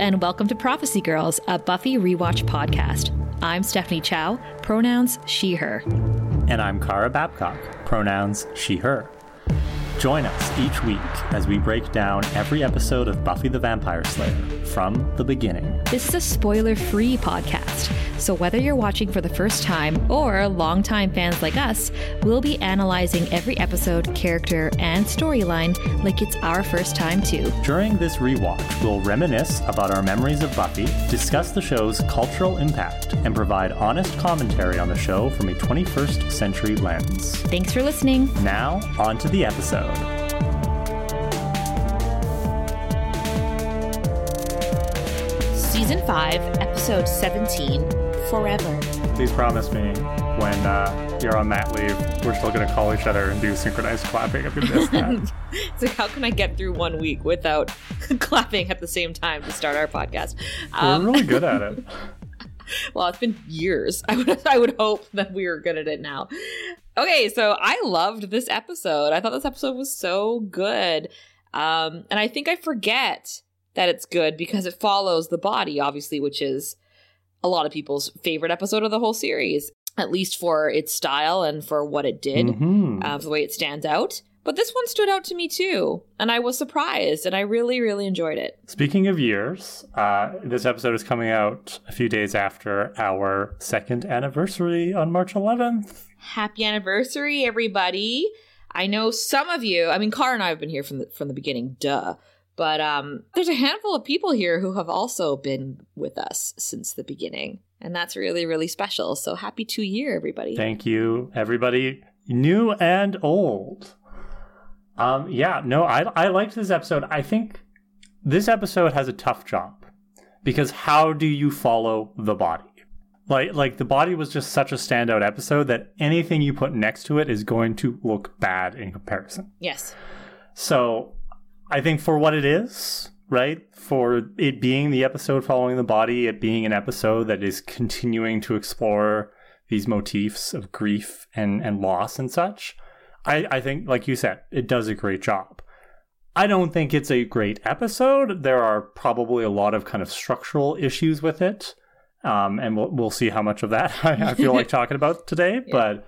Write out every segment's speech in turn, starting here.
and welcome to Prophecy Girls, a Buffy rewatch podcast. I'm Stephanie Chow, pronouns she, her. And I'm Kara Babcock, pronouns she, her. Join us each week as we break down every episode of Buffy the Vampire Slayer from the beginning. This is a spoiler free podcast, so whether you're watching for the first time or longtime fans like us, we'll be analyzing every episode, character, and storyline like it's our first time too. During this rewatch, we'll reminisce about our memories of Buffy, discuss the show's cultural impact, and provide honest commentary on the show from a 21st century lens. Thanks for listening. Now, on to the episode. Season 5, Episode 17 Forever. Please promise me when uh, you're on mat leave, we're still going to call each other and do synchronized clapping if you miss that. it's like, how can I get through one week without clapping at the same time to start our podcast? Um, we're really good at it. well, it's been years. I would, I would hope that we are good at it now. Okay, so I loved this episode. I thought this episode was so good. Um, and I think I forget that it's good because it follows the body, obviously, which is a lot of people's favorite episode of the whole series, at least for its style and for what it did, mm-hmm. uh, for the way it stands out. But this one stood out to me too, and I was surprised, and I really, really enjoyed it. Speaking of years, uh, this episode is coming out a few days after our second anniversary on March 11th. Happy anniversary, everybody! I know some of you. I mean, Car and I have been here from the from the beginning. Duh. But um, there's a handful of people here who have also been with us since the beginning. And that's really, really special. So happy two year, everybody. Thank you, everybody, new and old. Um, yeah, no, I, I liked this episode. I think this episode has a tough job because how do you follow the body? Like, like the body was just such a standout episode that anything you put next to it is going to look bad in comparison. Yes. So I think for what it is, right? For it being the episode following the body, it being an episode that is continuing to explore these motifs of grief and, and loss and such. I, I think, like you said, it does a great job. I don't think it's a great episode. There are probably a lot of kind of structural issues with it. Um, and we'll, we'll see how much of that I, I feel like talking about today. Yeah. But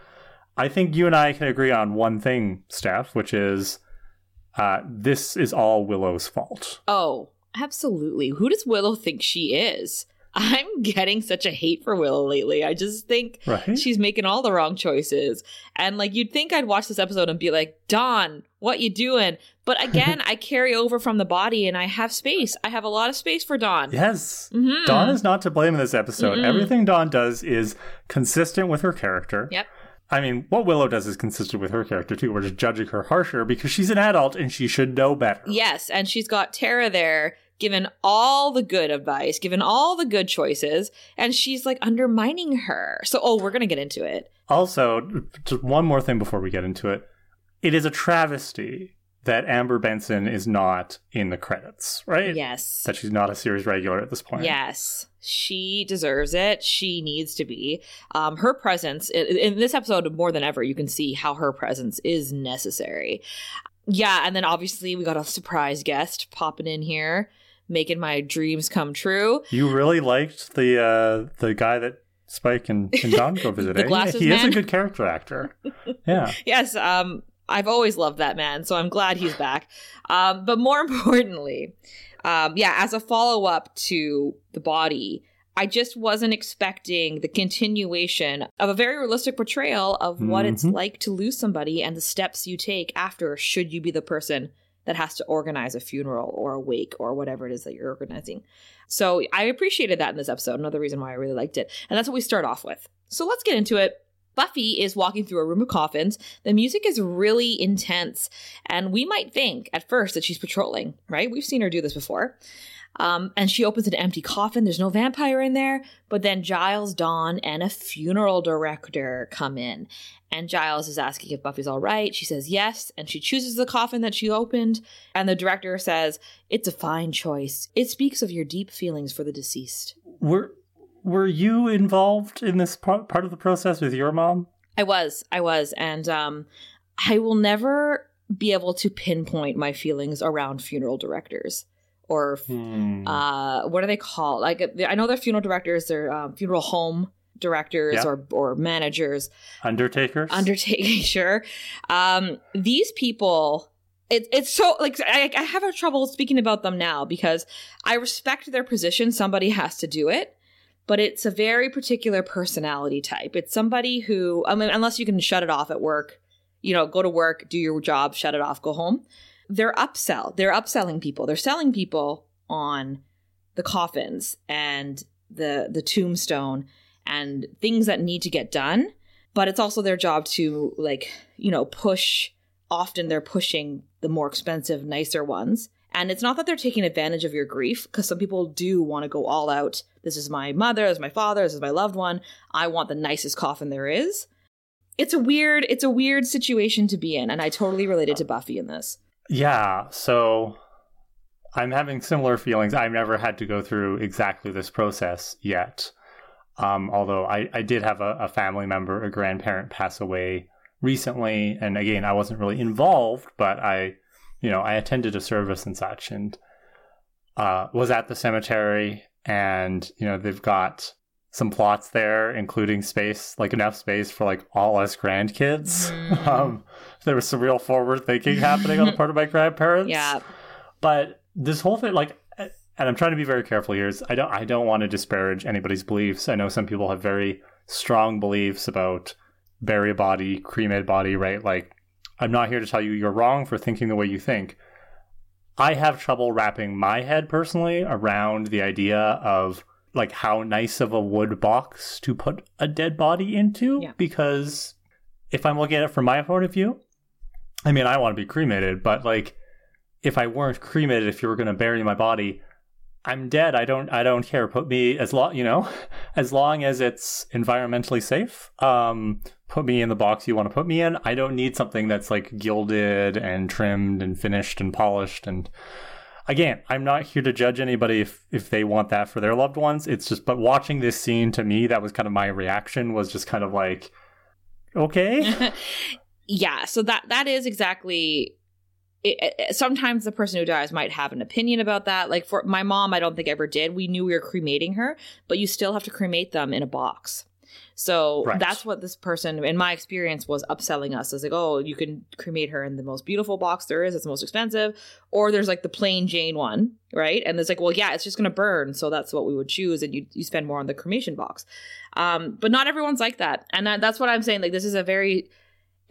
I think you and I can agree on one thing, Steph, which is uh, this is all Willow's fault. Oh, absolutely. Who does Willow think she is? I'm getting such a hate for Willow lately. I just think right? she's making all the wrong choices. And like you'd think I'd watch this episode and be like, "Dawn, what you doing? But again, I carry over from the body and I have space. I have a lot of space for Dawn. Yes. Mm-hmm. Dawn is not to blame in this episode. Mm-mm. Everything Dawn does is consistent with her character. Yep. I mean, what Willow does is consistent with her character too. We're just judging her harsher because she's an adult and she should know better. Yes, and she's got Tara there given all the good advice, given all the good choices, and she's like undermining her. So, oh, we're going to get into it. Also, just one more thing before we get into it. It is a travesty that Amber Benson is not in the credits, right? Yes. That she's not a series regular at this point. Yes. She deserves it. She needs to be. Um, her presence in this episode, more than ever, you can see how her presence is necessary. Yeah, and then obviously we got a surprise guest popping in here, making my dreams come true. You really liked the uh, the guy that Spike and, and Dawn go visit. the glasses he man. is a good character actor. Yeah. yes. Um, I've always loved that man, so I'm glad he's back. Um, but more importantly, um, yeah, as a follow up to the body, I just wasn't expecting the continuation of a very realistic portrayal of what mm-hmm. it's like to lose somebody and the steps you take after, should you be the person that has to organize a funeral or a wake or whatever it is that you're organizing. So I appreciated that in this episode. Another reason why I really liked it. And that's what we start off with. So let's get into it. Buffy is walking through a room of coffins. The music is really intense, and we might think at first that she's patrolling, right? We've seen her do this before. Um, and she opens an empty coffin. There's no vampire in there, but then Giles, Dawn, and a funeral director come in. And Giles is asking if Buffy's all right. She says yes, and she chooses the coffin that she opened. And the director says, It's a fine choice. It speaks of your deep feelings for the deceased. We're were you involved in this part of the process with your mom? I was. I was. And um, I will never be able to pinpoint my feelings around funeral directors or Hmm. uh, what are they called? Like I know they're funeral directors, they're um, funeral home directors Yeah. or or managers. Undertakers. Undertaking, sure. Um, these people, it, it's so like I, I have a trouble speaking about them now because I respect their position. Somebody has to do it, but it's a very particular personality type. It's somebody who, I mean, unless you can shut it off at work, you know, go to work, do your job, shut it off, go home. They're upsell. They're upselling people. They're selling people on the coffins and the the tombstone and things that need to get done but it's also their job to like you know push often they're pushing the more expensive nicer ones and it's not that they're taking advantage of your grief because some people do want to go all out this is my mother this is my father this is my loved one i want the nicest coffin there is it's a weird it's a weird situation to be in and i totally related to buffy in this Yeah, so I'm having similar feelings. I've never had to go through exactly this process yet. Um, although I, I did have a, a family member, a grandparent pass away recently. And again, I wasn't really involved, but I, you know, I attended a service and such and uh, was at the cemetery. And, you know, they've got some plots there, including space, like enough space for like all us grandkids. Mm. Um, there was some real forward thinking happening on the part of my grandparents. yeah But this whole thing, like, and I'm trying to be very careful here. Is I don't, I don't want to disparage anybody's beliefs. I know some people have very strong beliefs about bury a body, cremate body, right? Like, I'm not here to tell you you're wrong for thinking the way you think. I have trouble wrapping my head personally around the idea of like how nice of a wood box to put a dead body into Yeah. because if I'm looking at it from my point of view, I mean, I want to be cremated, but like if I weren't cremated, if you were going to bury my body, I'm dead. I don't. I don't care. Put me as long. You know, as long as it's environmentally safe. Um, put me in the box you want to put me in. I don't need something that's like gilded and trimmed and finished and polished. And again, I'm not here to judge anybody if if they want that for their loved ones. It's just. But watching this scene to me, that was kind of my reaction. Was just kind of like, okay. yeah so that that is exactly it, sometimes the person who dies might have an opinion about that. Like for my mom i don't think ever did. We knew we were cremating her but you still have to cremate them in a box. So Right. that's what this person in my experience was upselling us. Is like oh you can cremate her in the most beautiful box there is. It's the most expensive. Or there's like the plain jane one right? And it's like well yeah it's just going to burn. So that's what we would choose and you, you spend more on the cremation box. Um, but not everyone's like that. And that, that's what i'm saying. Like this is a very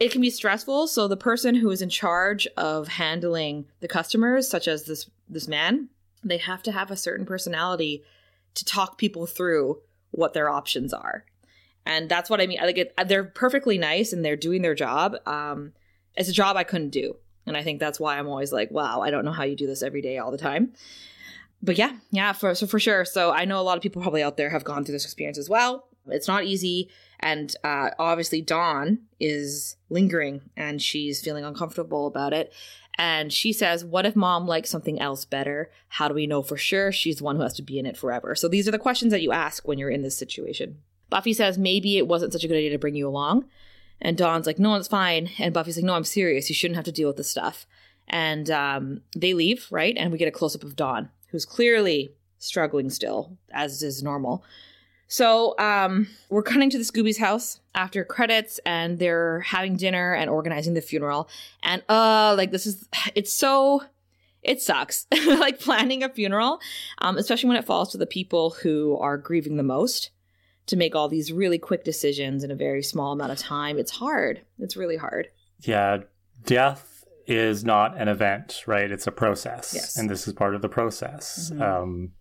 it can be stressful. So the person who is in charge of handling the customers such as this this man they have to have a certain personality to talk people through what their options are. And that's what i mean like it, they're perfectly nice and they're doing their job. Um it's a job i couldn't do. And i think that's why i'm always like wow i don't know how you do this every day all the time. But yeah yeah for so for sure. So i know a lot of people probably out there have gone through this experience as well. It's not easy and uh, obviously dawn is lingering and she's feeling uncomfortable about it. And she says what if mom likes something else better? How do we know for sure she's the one who has to be in it forever? So these are the questions that you ask when you're in this situation. Buffy says maybe it wasn't such a good idea to bring you along. And dawn's like no it's fine. And buffy's like no i'm serious. You shouldn't have to deal with this stuff. And um, they leave right? And we get a close-up of dawn who's clearly struggling still as is normal so um, we're cutting to the Scooby's house after credits, and they're having dinner and organizing the funeral. And uh, like this is, it's so, it sucks. like planning a funeral, um, especially when it falls to the people who are grieving the most, to make all these really quick decisions in a very small amount of time. It's hard. It's really hard. yeah, death is not an event, right? It's a process, Yes. and this is part of the process. Mhm. Um,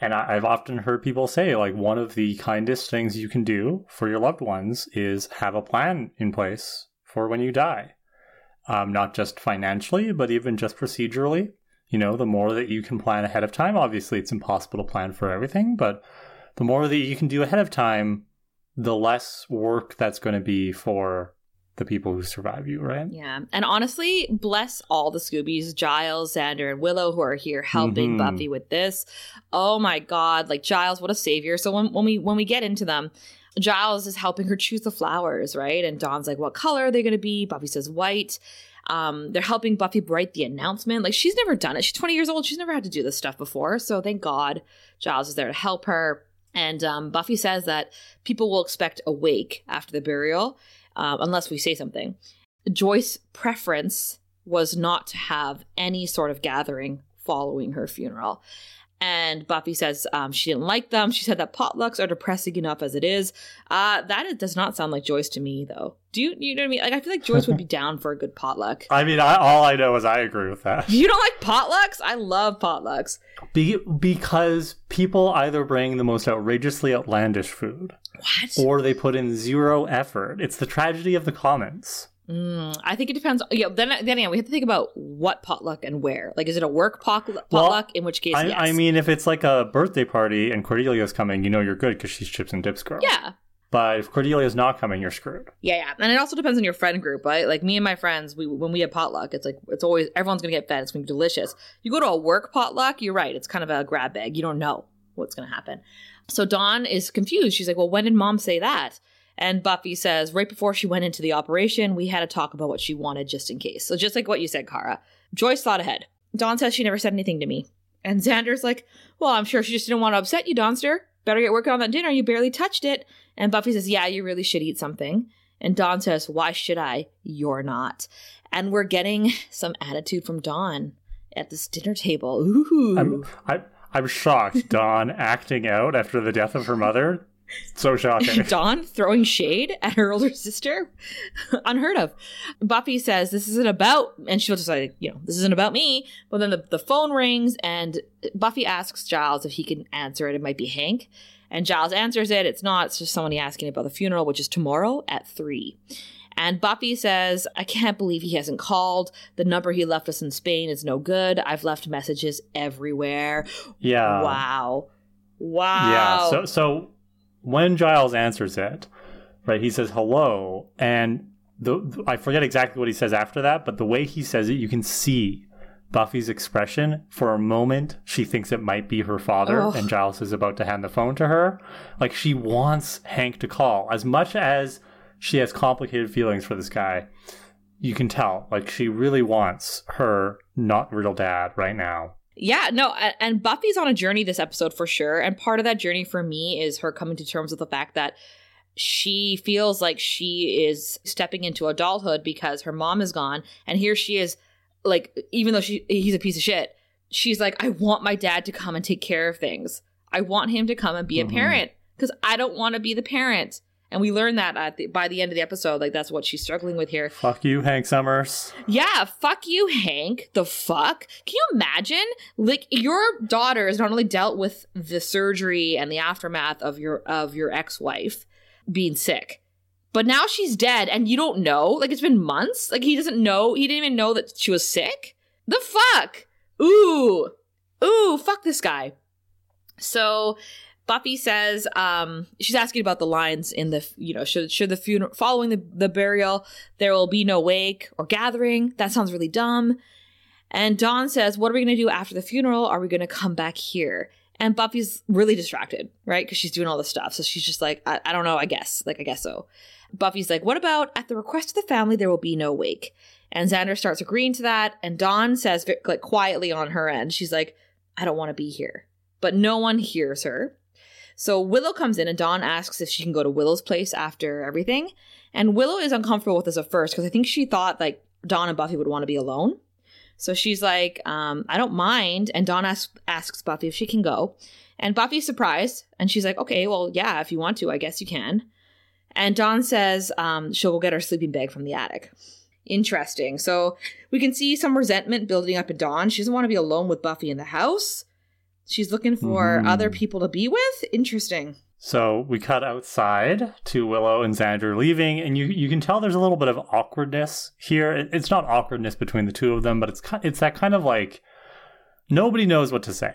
and I, I've often heard people say, like, one of the kindest things you can do for your loved ones is have a plan in place for when you die, um, not just financially, but even just procedurally. You know, the more that you can plan ahead of time, obviously, it's impossible to plan for everything, but the more that you can do ahead of time, the less work that's going to be for the people who survive you, right? Yeah. And honestly, bless all the Scoobies, Giles, Xander, and Willow who are here helping Mhm. Buffy with this. Oh my god, like Giles, what a savior. So when, when we when we get into them, Giles is helping her choose the flowers, right? And Dawn's like, what color are they gonna be? Buffy says white. Um, they're helping Buffy write the announcement. Like she's never done it. She's 20 years old. She's never had to do this stuff before. So thank God Giles is there to help her. And um, Buffy says that people will expect a wake after the burial, um, unless we say something. Joyce's preference was not to have any sort of gathering following her funeral. And Buffy says um, she didn't like them. She said that potlucks are depressing enough as it is. Uh, that does not sound like Joyce to me, though. Do you, you know what I mean? Like, I feel like Joyce would be down for a good potluck. I mean, I, all I know is I agree with that. You don't like potlucks? I love potlucks. Be, because people either bring the most outrageously outlandish food, What? or they put in zero effort. It's the tragedy of the commons. Mm, I think it depends. Yeah, then then yeah, we have to think about what potluck and where. Like, is it a work potluck? Well, in which case, I, yes. I mean, if it's like a birthday party and Cordelia's coming, you know you're good because she's chips and dips girl. yeah, But if Cordelia's not coming, you're screwed. yeah, yeah. And it also depends on your friend group, right? Like me and my friends, we when we have potluck, it's like it's always everyone's gonna get fed. It's gonna be delicious. You go to a work potluck, you're right. It's kind of a grab bag. You don't know what's gonna happen. So Dawn is confused. She's like, "Well, when did Mom say that?" And Buffy says, right before she went into the operation, we had to talk about what she wanted just in case. So just like what you said, Kara, Joyce thought ahead. Dawn says she never said anything to me. And Xander's like, well, I'm sure she just didn't want to upset you, Dawnster. Better get working on that dinner. You barely touched it. And Buffy says, yeah, you really should eat something. And Dawn says, why should I? You're not. And we're getting some attitude from Dawn at this dinner table. Ooh. I'm, I, I'm shocked. Dawn acting out after the death of her mother. So shocking. Dawn throwing shade at her older sister? Unheard of. Buffy says, This isn't about, and she'll just like, you know, this isn't about me. But then the, the phone rings, and Buffy asks Giles if he can answer it. It might be Hank. And Giles answers it. It's not, it's just somebody asking about the funeral, which is tomorrow at 3. And Buffy says, I can't believe he hasn't called. The number he left us in Spain is no good. I've left messages everywhere. yeah. wow. Wow. Yeah. So so when Giles answers it, right, he says hello, and the I forget exactly what he says after that, but the way he says it, you can see Buffy's expression. For a moment, she thinks it might be her father, Ugh. and Giles is about to hand the phone to her. Like she wants Hank to call as much as she has complicated feelings for this guy. You can tell, like she really wants her not real dad right now. Yeah, no, and Buffy's on a journey this episode for sure. And part of that journey for me is her coming to terms with the fact that she feels like she is stepping into adulthood because her mom is gone. And here she is, like, even though she he's a piece of shit, she's like, I want my dad to come and take care of things. I want him to come and be a Mhm. parent because I don't want to be the parent. And we learn that at the, by the end of the episode. Like, that's what she's struggling with here. Fuck you, Hank Summers. Yeah, fuck you, Hank. The fuck? Can you imagine? Like your daughter has not only dealt with the surgery and the aftermath of your of your ex-wife being sick, but now she's dead and you don't know. Like it's been months. Like he doesn't know. He didn't even know that she was sick. The fuck? Ooh. Ooh, fuck this guy. So Buffy says um, she's asking about the lines in the you know should should the funeral following the, the burial there will be no wake or gathering. That sounds really dumb. And Dawn says, What are we going to do after the funeral? Are we going to come back here? And Buffy's really distracted, right? Because she's doing all this stuff. So she's just like, I, I don't know, I guess. Like, I guess so. Buffy's like, What about at the request of the family, there will be no wake? And Xander starts agreeing to that. And Dawn says, like, quietly on her end, she's like, I don't want to be here. But no one hears her. So Willow comes in and Dawn asks if she can go to Willow's place after everything. And Willow is uncomfortable with this at first because I think she thought like Dawn and Buffy would want to be alone. So she's like, um, I don't mind. And Dawn asks, asks Buffy if she can go. And Buffy's surprised. And she's like, okay, well, yeah, if you want to, I guess you can. And Dawn says um, she'll go get her sleeping bag from the attic. Interesting. So we can see some resentment building up in Dawn. She doesn't want to be alone with Buffy in the house. She's looking for Mhm. other people to be with. Interesting. So we cut outside to Willow and Xander leaving, and you you can tell there's a little bit of awkwardness here. It's not awkwardness between the two of them, but it's it's that kind of like nobody knows what to say,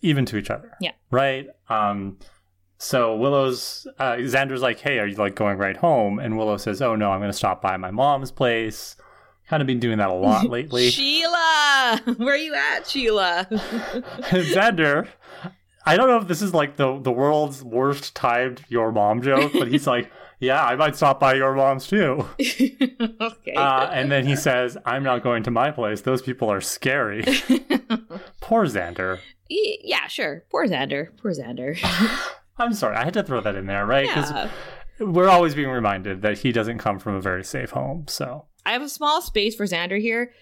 even to each other. Yeah. Right. Um. So Willow's uh, Xander's like, "Hey, are you like going right home?" And Willow says, "Oh no, I'm going to stop by my mom's place." Kind of been doing that a lot lately. Sheila! Where are you at, Sheila? Xander, I don't know if this is like the the world's worst timed your mom joke, but he's like, Yeah, I might stop by your mom's too. okay. Uh, and then he says, I'm not going to my place. Those people are scary. Poor Xander. Yeah, sure. Poor Xander. Poor Xander. I'm sorry, I had to throw that in there, right? Because yeah. we're always being reminded that he doesn't come from a very safe home. So I have a small space for Xander here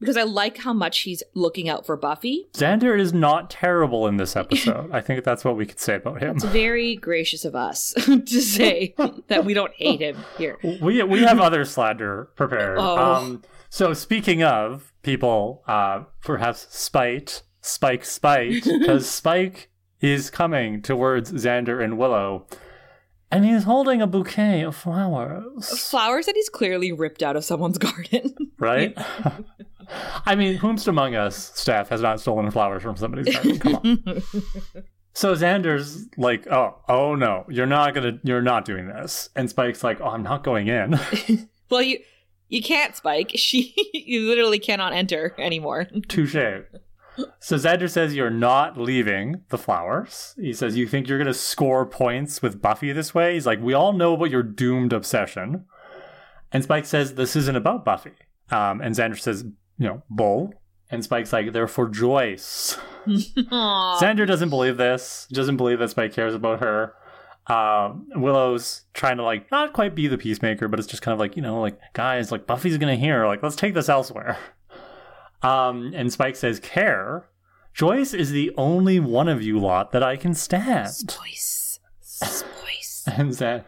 because I like how much he's looking out for Buffy. Xander is not terrible in this episode. I think that's what we could say about him. It's very gracious of us to say that we don't hate him here. We we have other slander prepared. Oh. Um, so speaking of people, uh, perhaps spite, Spike, spite, because Spike is coming towards Xander and Willow, and he's holding a bouquet of flowers. Flowers that he's clearly ripped out of someone's garden. Right? I mean, whomst among us, staff has not stolen flowers from somebody's garden? Come on. So Xander's like, oh, oh no, you're not gonna, you're not doing this. And Spike's like, oh, I'm not going in. well, you you can't, Spike. She you literally cannot enter anymore. Touche. So Xander says you're not leaving the flowers. He says you think you're gonna score points with Buffy this way. He's like, we all know about your doomed obsession. And Spike says this isn't about Buffy. Um, and Xander says, you know, bull. And Spike's like, they're for Joyce. Xander doesn't believe this. Doesn't believe that Spike cares about her. Um, Willow's trying to like not quite be the peacemaker, but it's just kind of like you know, like guys, like Buffy's gonna hear, like let's take this elsewhere. Um, and Spike says, "Care, Joyce is the only one of you lot that I can stand." Spice. Spice. And Xan-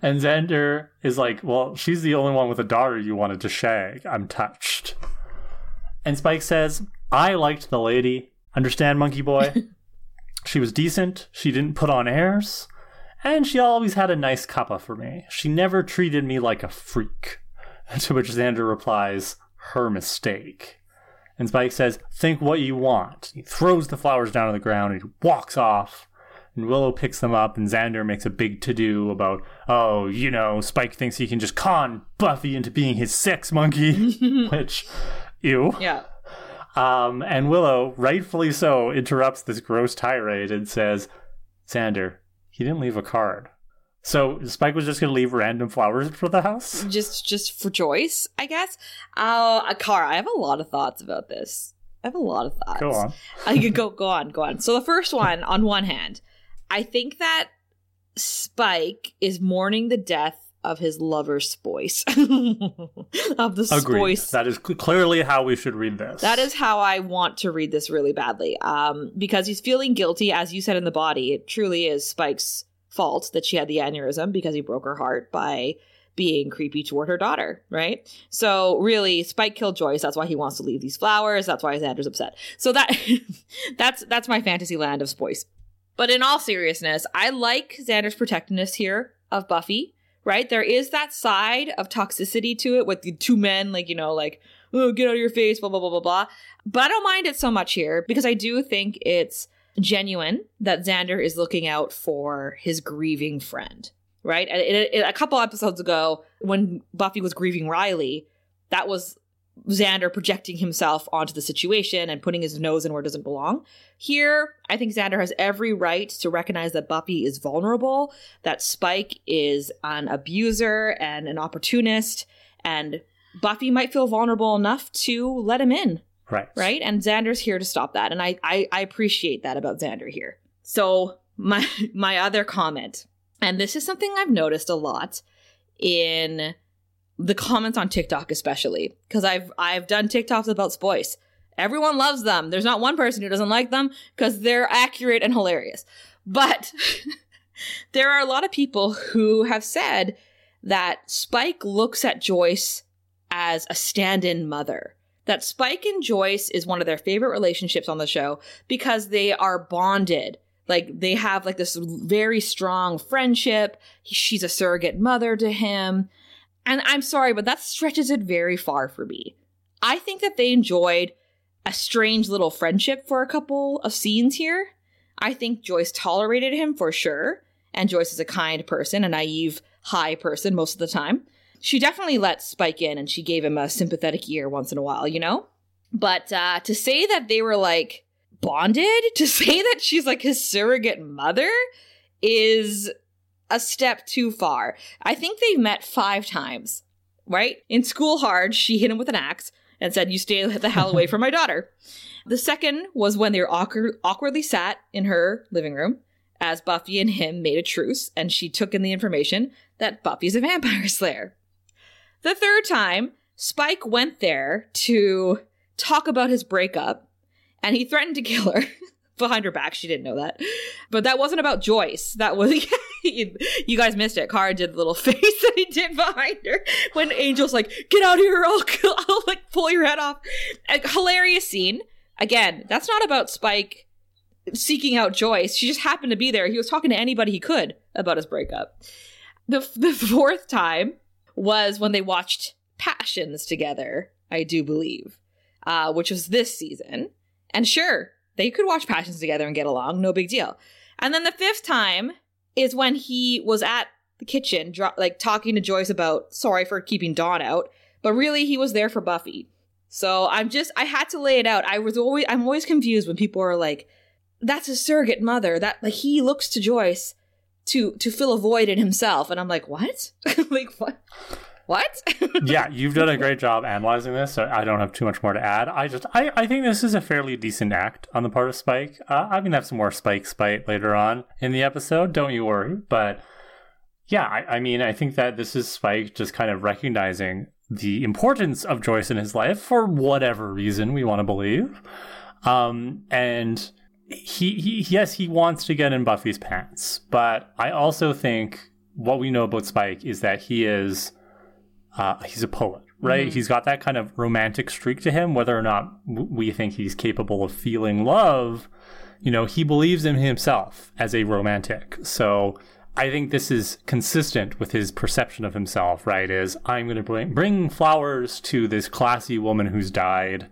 and Xander is like, "Well, she's the only one with a daughter you wanted to shag. I'm touched." And Spike says, "I liked the lady. Understand, Monkey Boy? she was decent. She didn't put on airs, and she always had a nice cuppa for me. She never treated me like a freak." To which Xander replies, "Her mistake." And Spike says, "Think what you want." He throws the flowers down on the ground and he walks off. And Willow picks them up, and Xander makes a big to do about, oh, you know, Spike thinks he can just con Buffy into being his sex monkey, which, ew. Yeah. Um, and Willow, rightfully so, interrupts this gross tirade and says, Xander, he didn't leave a card. So Spike was just going to leave random flowers for the house? Just just for Joyce, I guess. Uh Kara, I have a lot of thoughts about this. I have a lot of thoughts. Go on. I could go go on, go on. So the first one, on one hand, I think that Spike is mourning the death of his lover Spoice. of the Agreed. Spoice. That is clearly how we should read this. That is how I want to read this really badly. Um, because he's feeling guilty, as you said in the body. It truly is Spike's fault that she had the aneurysm because he broke her heart by being creepy toward her daughter, right? So really, Spike killed Joyce. That's why he wants to leave these flowers. That's why Xander's upset. So that that's that's my fantasy land of Spoice. But in all seriousness, I like Xander's protectiveness here of Buffy, right? There is that side of toxicity to it with the two men, like, you know, like, oh, get out of your face, blah, blah, blah, blah, blah. But I don't mind it so much here because I do think it's genuine that Xander is looking out for his grieving friend, right? And it, it, a couple episodes ago, when Buffy was grieving Riley, that was Xander projecting himself onto the situation and putting his nose in where it doesn't belong. Here, I think Xander has every right to recognize that Buffy is vulnerable, that Spike is an abuser and an opportunist, and Buffy might feel vulnerable enough to let him in, right. right? And Xander's here to stop that, and I I, I appreciate that about Xander here. So my my other comment, and this is something I've noticed a lot in the comments on TikTok especially because I've I've done TikToks about Spoice. Everyone loves them. There's not one person who doesn't like them because they're accurate and hilarious. But there are a lot of people who have said that Spike looks at Joyce as a stand-in mother. That Spike and Joyce is one of their favorite relationships on the show because they are bonded. Like they have like this very strong friendship. She's a surrogate mother to him. And I'm sorry, but that stretches it very far for me. I think that they enjoyed a strange little friendship for a couple of scenes here. I think Joyce tolerated him for sure. And Joyce is a kind person, a naive, high person most of the time. She definitely let Spike in and she gave him a sympathetic ear once in a while, you know? But uh, to say that they were like bonded, to say that she's like his surrogate mother is a step too far. I think they've met five times, right? In School Hard, she hit him with an axe and said, You stay the hell away from my daughter. The second was when they were awkward- awkwardly sat in her living room as Buffy and him made a truce, and she took in the information that Buffy's a vampire slayer. The third time, Spike went there to talk about his breakup, and he threatened to kill her. behind her back. She didn't know that. But that wasn't about Joyce. That was you guys missed it. Kara did the little face that he did behind her when Angel's like, "Get out of here! I'll, I'll like pull your head off." A hilarious scene. Again, that's not about Spike seeking out Joyce. She just happened to be there. He was talking to anybody he could about his breakup. The the fourth time was when they watched Passions together. I do believe, uh, which was this season. And sure, they could watch Passions together and get along, no big deal. And then the fifth time is when he was at the kitchen, dro- like talking to Joyce about sorry for keeping Dawn out, but really he was there for Buffy. So I'm just I had to lay it out. I was always I'm always confused when people are like, "That's a surrogate mother." That like he looks to Joyce to to fill a void in himself, and I'm like, "What? like what?" What? yeah, you've done a great job analyzing this, so I don't have too much more to add. I just, I, I think this is a fairly decent act on the part of Spike. Uh, I'm gonna have some more Spike spite later on in the episode. Don't you worry. But yeah, I, I mean, I think that this is Spike just kind of recognizing the importance of Joyce in his life for whatever reason we want to believe. Um, and he, he, yes, he wants to get in Buffy's pants, but I also think what we know about Spike is that he is uh, he's a poet, right? Mm-hmm. He's got that kind of romantic streak to him, whether or not we think he's capable of feeling love. You know, he believes in himself as a romantic. So I think this is consistent with his perception of himself, right? Is I'm going to bring, bring flowers to this classy woman who's died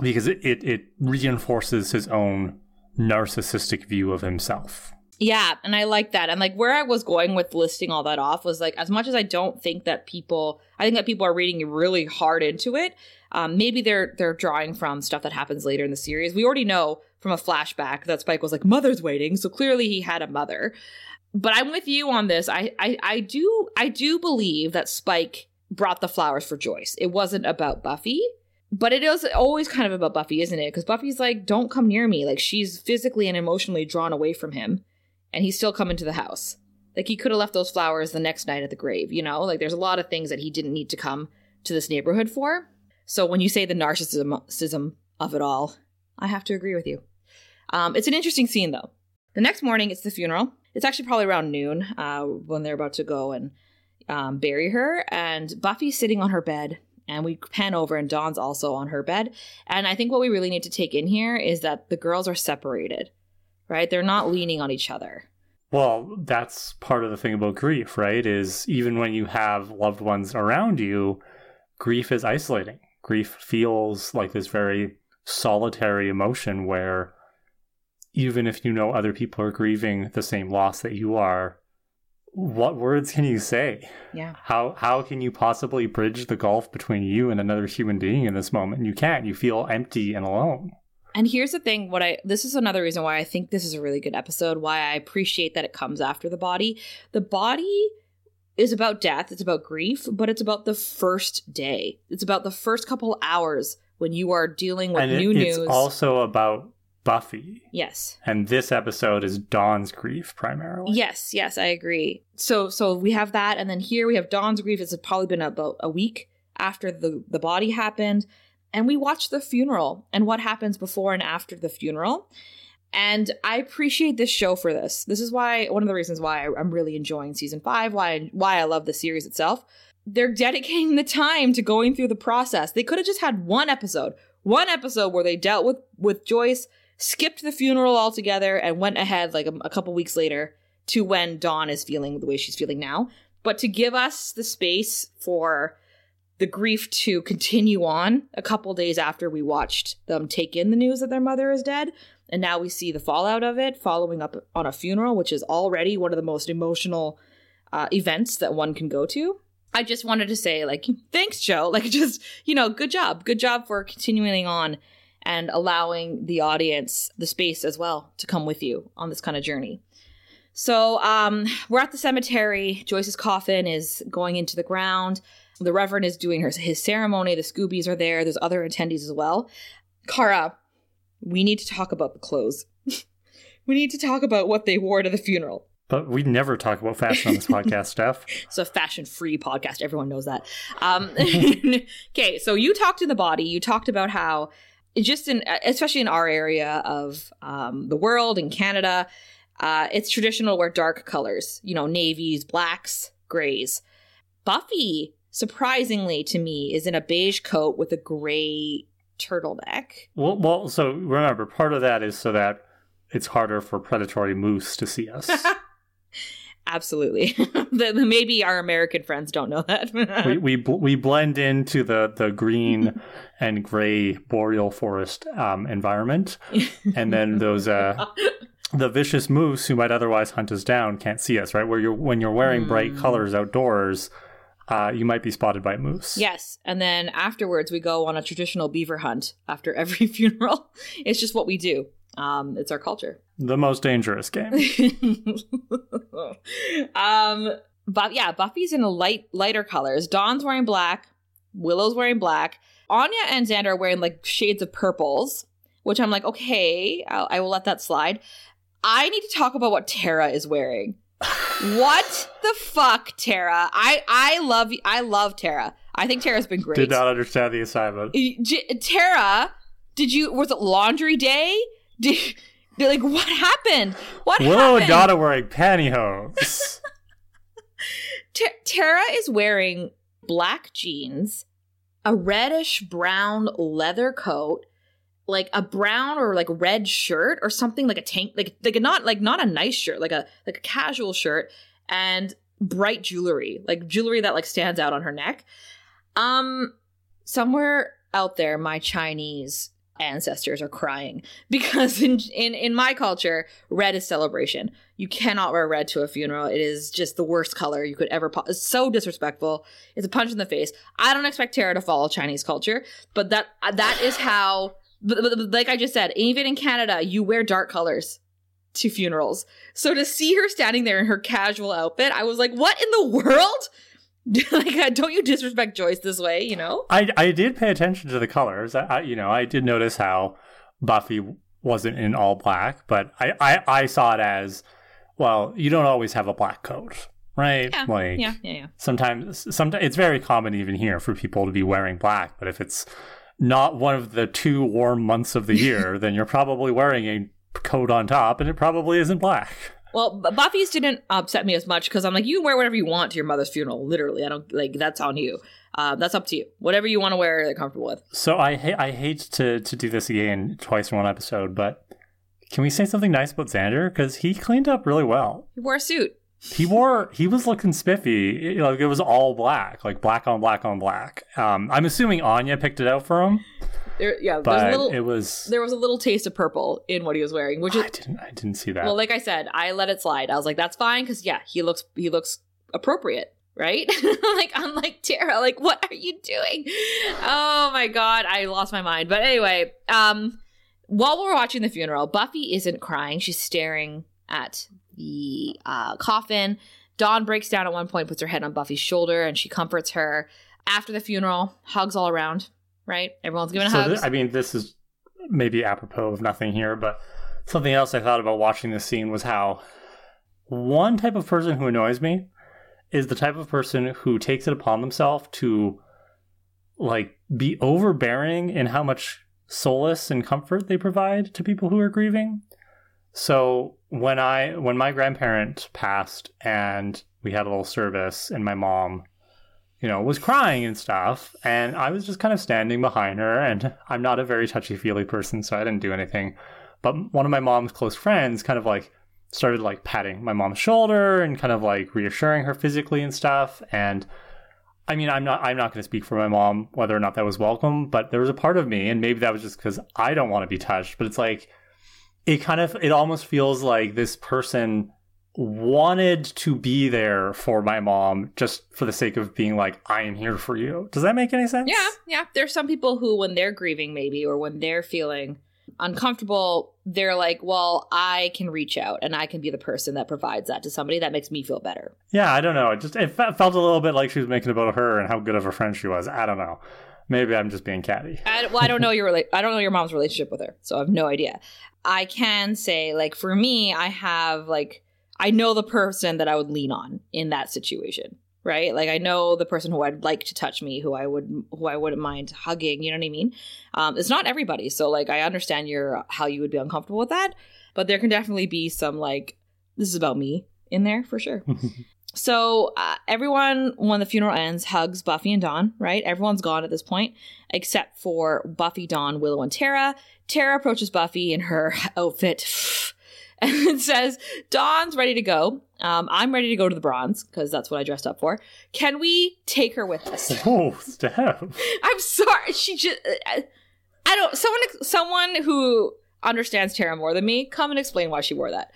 because it, it, it reinforces his own narcissistic view of himself. Yeah, and I like that. And like where I was going with listing all that off was like as much as I don't think that people I think that people are reading really hard into it, um, maybe they're they're drawing from stuff that happens later in the series. We already know from a flashback that Spike was like, Mother's waiting, so clearly he had a mother. But I'm with you on this. I I, I do I do believe that Spike brought the flowers for Joyce. It wasn't about Buffy. But it is always kind of about Buffy, isn't it? Because Buffy's like, don't come near me. Like, she's physically and emotionally drawn away from him and he's still coming to the house. Like he could have left those flowers the next night at the grave, you know? Like there's a lot of things that he didn't need to come to this neighborhood for. So when you say the narcissism of it all, I have to agree with you. Um, it's an interesting scene though. The next morning, it's the funeral. It's actually probably around noon uh, when they're about to go and um, bury her. And Buffy's sitting on her bed, and we pan over, and Dawn's also on her bed. And I think what we really need to take in here is that the girls are separated right? They're not leaning on each other. Well, that's part of the thing about grief, right? Is even when you have loved ones around you, grief is isolating. Grief feels like this very solitary emotion where even if you know other people are grieving the same loss that you are, what words can you say? Yeah. How how can you possibly bridge the gulf between you and another human being in this moment? You can't. You feel empty and alone. And here's the thing what I this is another reason why I think this is a really good episode, why I appreciate that it comes after the body. The body is about death, it's about grief, but it's about the first day. It's about the first couple hours when you are dealing with and new it, news. It's also about Buffy. Yes. And this episode is Dawn's grief primarily. Yes, yes, I agree. So so we have that and then here we have Dawn's grief. It's probably been about a week after the the body happened and we watch the funeral and what happens before and after the funeral. And I appreciate this show for this. This is why one of the reasons why I'm really enjoying season five, why why I love the series itself. They're dedicating the time to going through the process. They could have just had one episode, one episode where they dealt with with Joyce, skipped the funeral altogether, and went ahead like a, a couple weeks later to when Dawn is feeling the way she's feeling now. But to give us the space for the grief to continue on a couple days after we watched them take in the news that their mother is dead. And now we see the fallout of it following up on a funeral, which is already one of the most emotional uh, events that one can go to. I just wanted to say, like, thanks, Joe. Like, just, you know, good job. Good job for continuing on and allowing the audience the space as well to come with you on this kind of journey. So um, we're at the cemetery. Joyce's coffin is going into the ground. The Reverend is doing her, his ceremony. The Scoobies are there. There's other attendees as well. Kara, we need to talk about the clothes. we need to talk about what they wore to the funeral. But we never talk about fashion on this podcast, Steph. It's a fashion free podcast. Everyone knows that. Um, okay, so you talked in the body. You talked about how, just in, especially in our area of um, the world in Canada, uh, it's traditional to wear dark colors, you know, navies, blacks, grays. Buffy, surprisingly to me, is in a beige coat with a gray turtleneck. Well, well, so remember, part of that is so that it's harder for predatory moose to see us. Absolutely. the, the, maybe our American friends don't know that. we we, bl- we blend into the, the green and gray boreal forest um, environment, and then those uh, the vicious moose who might otherwise hunt us down can't see us. Right where you're when you're wearing bright Mm. colors outdoors, uh, you might be spotted by a moose. Yes, and then afterwards we go on a traditional beaver hunt after every funeral. It's just what we do. Um, it's our culture. The most dangerous game. um, but yeah, Buffy's in a light lighter colors. Dawn's wearing black. Willow's wearing black. Anya and Xander are wearing like shades of purples, which I'm like, okay, I'll, I will let that slide. I need to talk about what Tara is wearing. what the fuck, Tara? I I love I love Tara. I think Tara's been great. Did not understand the assignment. J- Tara, did you was it laundry day? Did like what happened? What Willow happened? and Donna wearing pantyhose. Ta- Tara is wearing black jeans, a reddish brown leather coat, like a brown or like red shirt or something like a tank like like a not like not a nice shirt, like a like a casual shirt and bright jewelry, like jewelry that like stands out on her neck. Um somewhere out there my Chinese ancestors are crying because in in in my culture red is celebration. You cannot wear red to a funeral. It is just the worst color you could ever po- it's so disrespectful. It's a punch in the face. I don't expect tara to follow chinese culture but that uh, that is how like i just said even in canada you wear dark colors to funerals. So to see her standing there in her casual outfit i was like what in the world like uh, don't you disrespect joyce this way you know I I did pay attention to the colors. I, I you know I did notice how Buffy wasn't in all black, but I, I I saw it as well. You don't always have a black coat, right? yeah like yeah yeah yeah sometimes sometimes it's very common even here for people to be wearing black, but if it's not one of the two warm months of the year, then you're probably wearing a coat on top, and it probably isn't black. Well, Buffy's didn't upset me as much because I'm like, you can wear whatever you want to your mother's funeral. Literally, I don't like that's on you. Uh, that's up to you. Whatever you want to wear, they're comfortable with. So I ha- I hate to to do this again twice in one episode, but can we say something nice about Xander? Because he cleaned up really well. He wore a suit. He wore he was looking spiffy. It- like it was all black, like black on black on black. Um, I'm assuming Anya picked it out for him, There, yeah, but a little. it was. there was a little taste of purple in what he was wearing, which is I didn't I didn't see that. well, like I said, I let it slide. I was like, that's fine because yeah, he looks he looks appropriate, right? like unlike Tara, like what are you doing? Oh my god, I lost my mind. But anyway, um, while we're watching the funeral, Buffy isn't crying; she's staring at the uh, coffin. Dawn breaks down at one point, puts her head on Buffy's shoulder, and she comforts her. After the funeral, hugs all around. Right, everyone's giving so hugs. thi- I mean, this is maybe apropos of nothing here, but something else I thought about watching this scene was how one type of person who annoys me is the type of person who takes it upon themselves to like be overbearing in how much solace and comfort they provide to people who are grieving. So when I when my grandparent passed and we had a little service and my mom you know, was crying and stuff. And I was just kind of standing behind her. And I'm not a very touchy feely person, so I didn't do anything. But one of my mom's close friends kind of like started like patting my mom's shoulder and kind of like reassuring her physically and stuff. And I mean, I'm not I'm not going to speak for my mom whether or not that was welcome, but there was a part of me, and maybe that was just because I don't want to be touched. But it's like it kind of it almost feels like this person wanted to be there for my mom just for the sake of being like I am here for you. Does that make any sense? Yeah, yeah. There's some people who, when they're grieving, maybe, or when they're feeling uncomfortable, they're like, well, I can reach out and I can be the person that provides that to somebody. That makes me feel better. Yeah, I don't know. It just it felt a little bit like she was making about her and how good of a friend she was. I don't know. Maybe I'm just being catty. I, well, I don't know your rela- I don't know your mom's relationship with her, so I have no idea. I can say, like, for me, I have like I know the person that I would lean on in that situation, right? Like, I know the person who I'd like to touch me, who I would who I wouldn't mind hugging. You know what I mean? Um, it's not everybody, so like, I understand your how you would be uncomfortable with that, but there can definitely be some like this is about me in there for sure. So uh, everyone, when the funeral ends, hugs Buffy and Dawn. Right? Everyone's gone at this point, except for Buffy, Dawn, Willow, and Tara. Tara approaches Buffy in her outfit and it says, "Dawn's ready to go. Um, I'm ready to go to the bronze because that's what I dressed up for. Can we take her with us?" Oh, Steph. I'm sorry. She just. I, I don't. Someone. Someone who understands Tara more than me, come and explain why she wore that.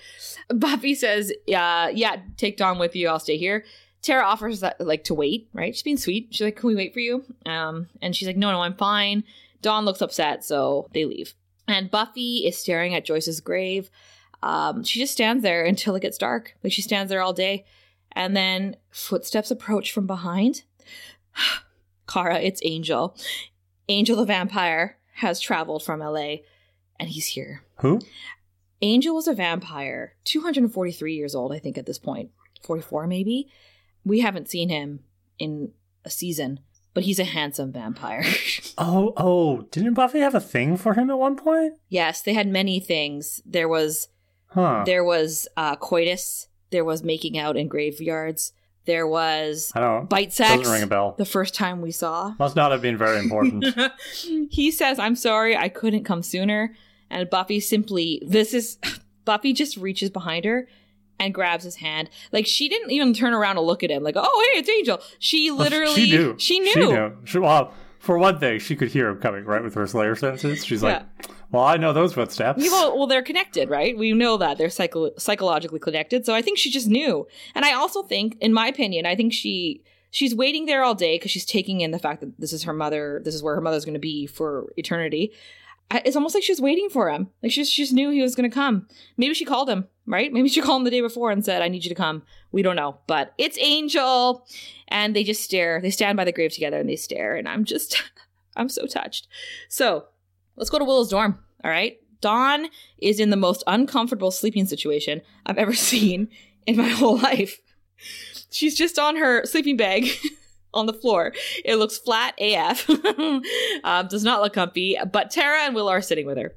Buffy says, "Yeah, yeah, take Dawn with you. I'll stay here." Tara offers that like to wait, right? She's being sweet. She's like, "Can we wait for you?" Um, and she's like, "No, no, I'm fine." Dawn looks upset, so they leave. And Buffy is staring at Joyce's grave. Um, she just stands there until it gets dark. Like she stands there all day, and then footsteps approach from behind. Kara, it's Angel. Angel the vampire has traveled from LA, and he's here. Who? Angel was a vampire, 243 years old, I think, at this point. 44, maybe? We haven't seen him in a season, but he's a handsome vampire. Oh, oh, didn't Buffy have a thing for him at one point? yes, they had many things. There was Huh. there was uh, coitus, there was making out in graveyards, there was I don't. bite sex. Doesn't ring a bell. The first time we saw. Must not have been very important. he says, I'm sorry, I couldn't come sooner. And Buffy simply, this is, Buffy just reaches behind her and grabs his hand. Like, she didn't even turn around to look at him, like, oh, hey, it's Angel. She literally, she knew. She knew. She knew. She, well, for one thing, she could hear him coming right with her Slayer senses. She's like, "Well, I know those footsteps." Yeah, well, well, they're connected, right? We know that they're psycho- psychologically connected. So I think she just knew. And I also think, in my opinion, I think she she's waiting there all day because she's taking in the fact that this is her mother. This is where her mother's going to be for eternity. I- It's almost like she's waiting for him. Like she just, she just knew he was going to come. Maybe she called him, right? Maybe she called him the day before and said, "I need you to come." We don't know, but it's Angel, and they just stare. They stand by the grave together and they stare, and I'm just, I'm so touched. So let's go to Willow's dorm. All right. Dawn is in the most uncomfortable sleeping situation I've ever seen in my whole life. She's just on her sleeping bag on the floor. It looks flat AF. um, does not look comfy, but Tara and Willow are sitting with her.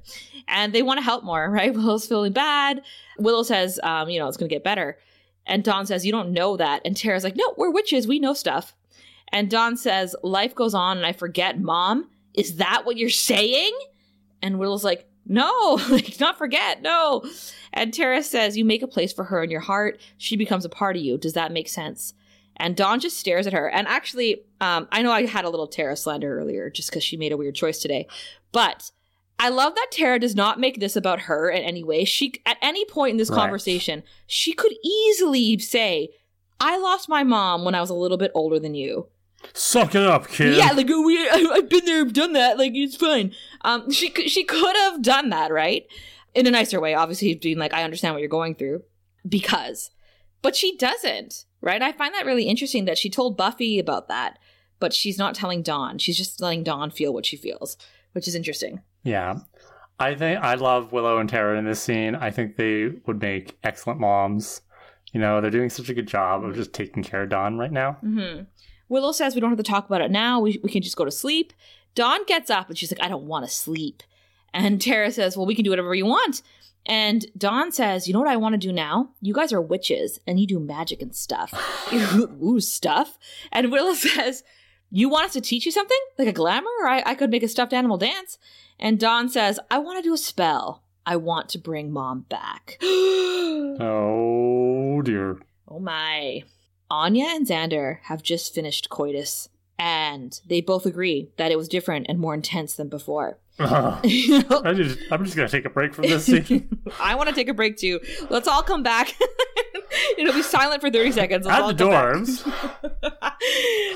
And they want to help more, right? Willow's feeling bad. Willow says, um, you know, it's going to get better. And Dawn says, you don't know that. And Tara's like, no, we're witches. We know stuff. And Dawn says, life goes on and I forget, mom. Is that what you're saying? And Willow's like, no, like not forget, no. And Tara says, you make a place for her in your heart. She becomes a part of you. Does that make sense? And Dawn just stares at her. And actually, um, I know I had a little Tara slander earlier just because she made a weird choice today. But I love that Tara does not make this about her in any way. She, at any point in this Right. conversation, she could easily say, I lost my mom when I was a little bit older than you. Suck it up, kid. Yeah, like we, I, I've been there, done that. Like it's fine. Um, she could- she could have done that, right? In a nicer way, obviously, being like, I understand what you're going through, because, but she doesn't, right? I find that really interesting that she told Buffy about that, but she's not telling Dawn. She's just letting Dawn feel what she feels, which is interesting. Yeah. I think I love Willow and Tara in this scene. I think they would make excellent moms. You know, they're doing such a good job of just taking care of Dawn right now. hmm Willow says we don't have to talk about it now. We, we can just go to sleep. Dawn gets up and she's like, I don't want to sleep. And Tara says, Well, we can do whatever you want. And Dawn says, You know what I want to do now? You guys are witches and you do magic and stuff. Ooh, stuff. And Willow says, You want us to teach you something? Like a glamour? Or I, I could make a stuffed animal dance. And Dawn says, I want to do a spell. I want to bring mom back. Oh dear. Oh my. Anya and Xander have just finished coitus, and they both agree that it was different and more intense than before. You know? I just, I'm just gonna take a break from this scene. I want to take a break too. Let's all come back. It'll be silent for 30 seconds. Let's At the dorms. um,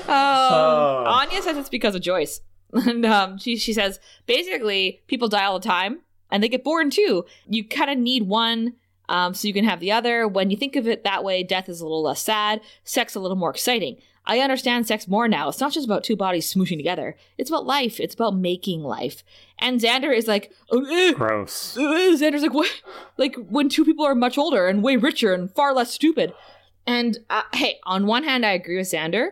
Oh. Anya says it's because of Joyce. And um, she, she says basically people die all the time, and they get bored too. You kind of need one um, so you can have the other. When you think of it that way, death is a little less sad, sex a little more exciting. I understand sex more now. It's not just about two bodies smooshing together. It's about life. It's about making life. And Xander is like, oh, eh, Gross. uh, Xander's like, what? Like when two people are much older and way richer and far less stupid. And uh, hey, on one hand, I agree with Xander.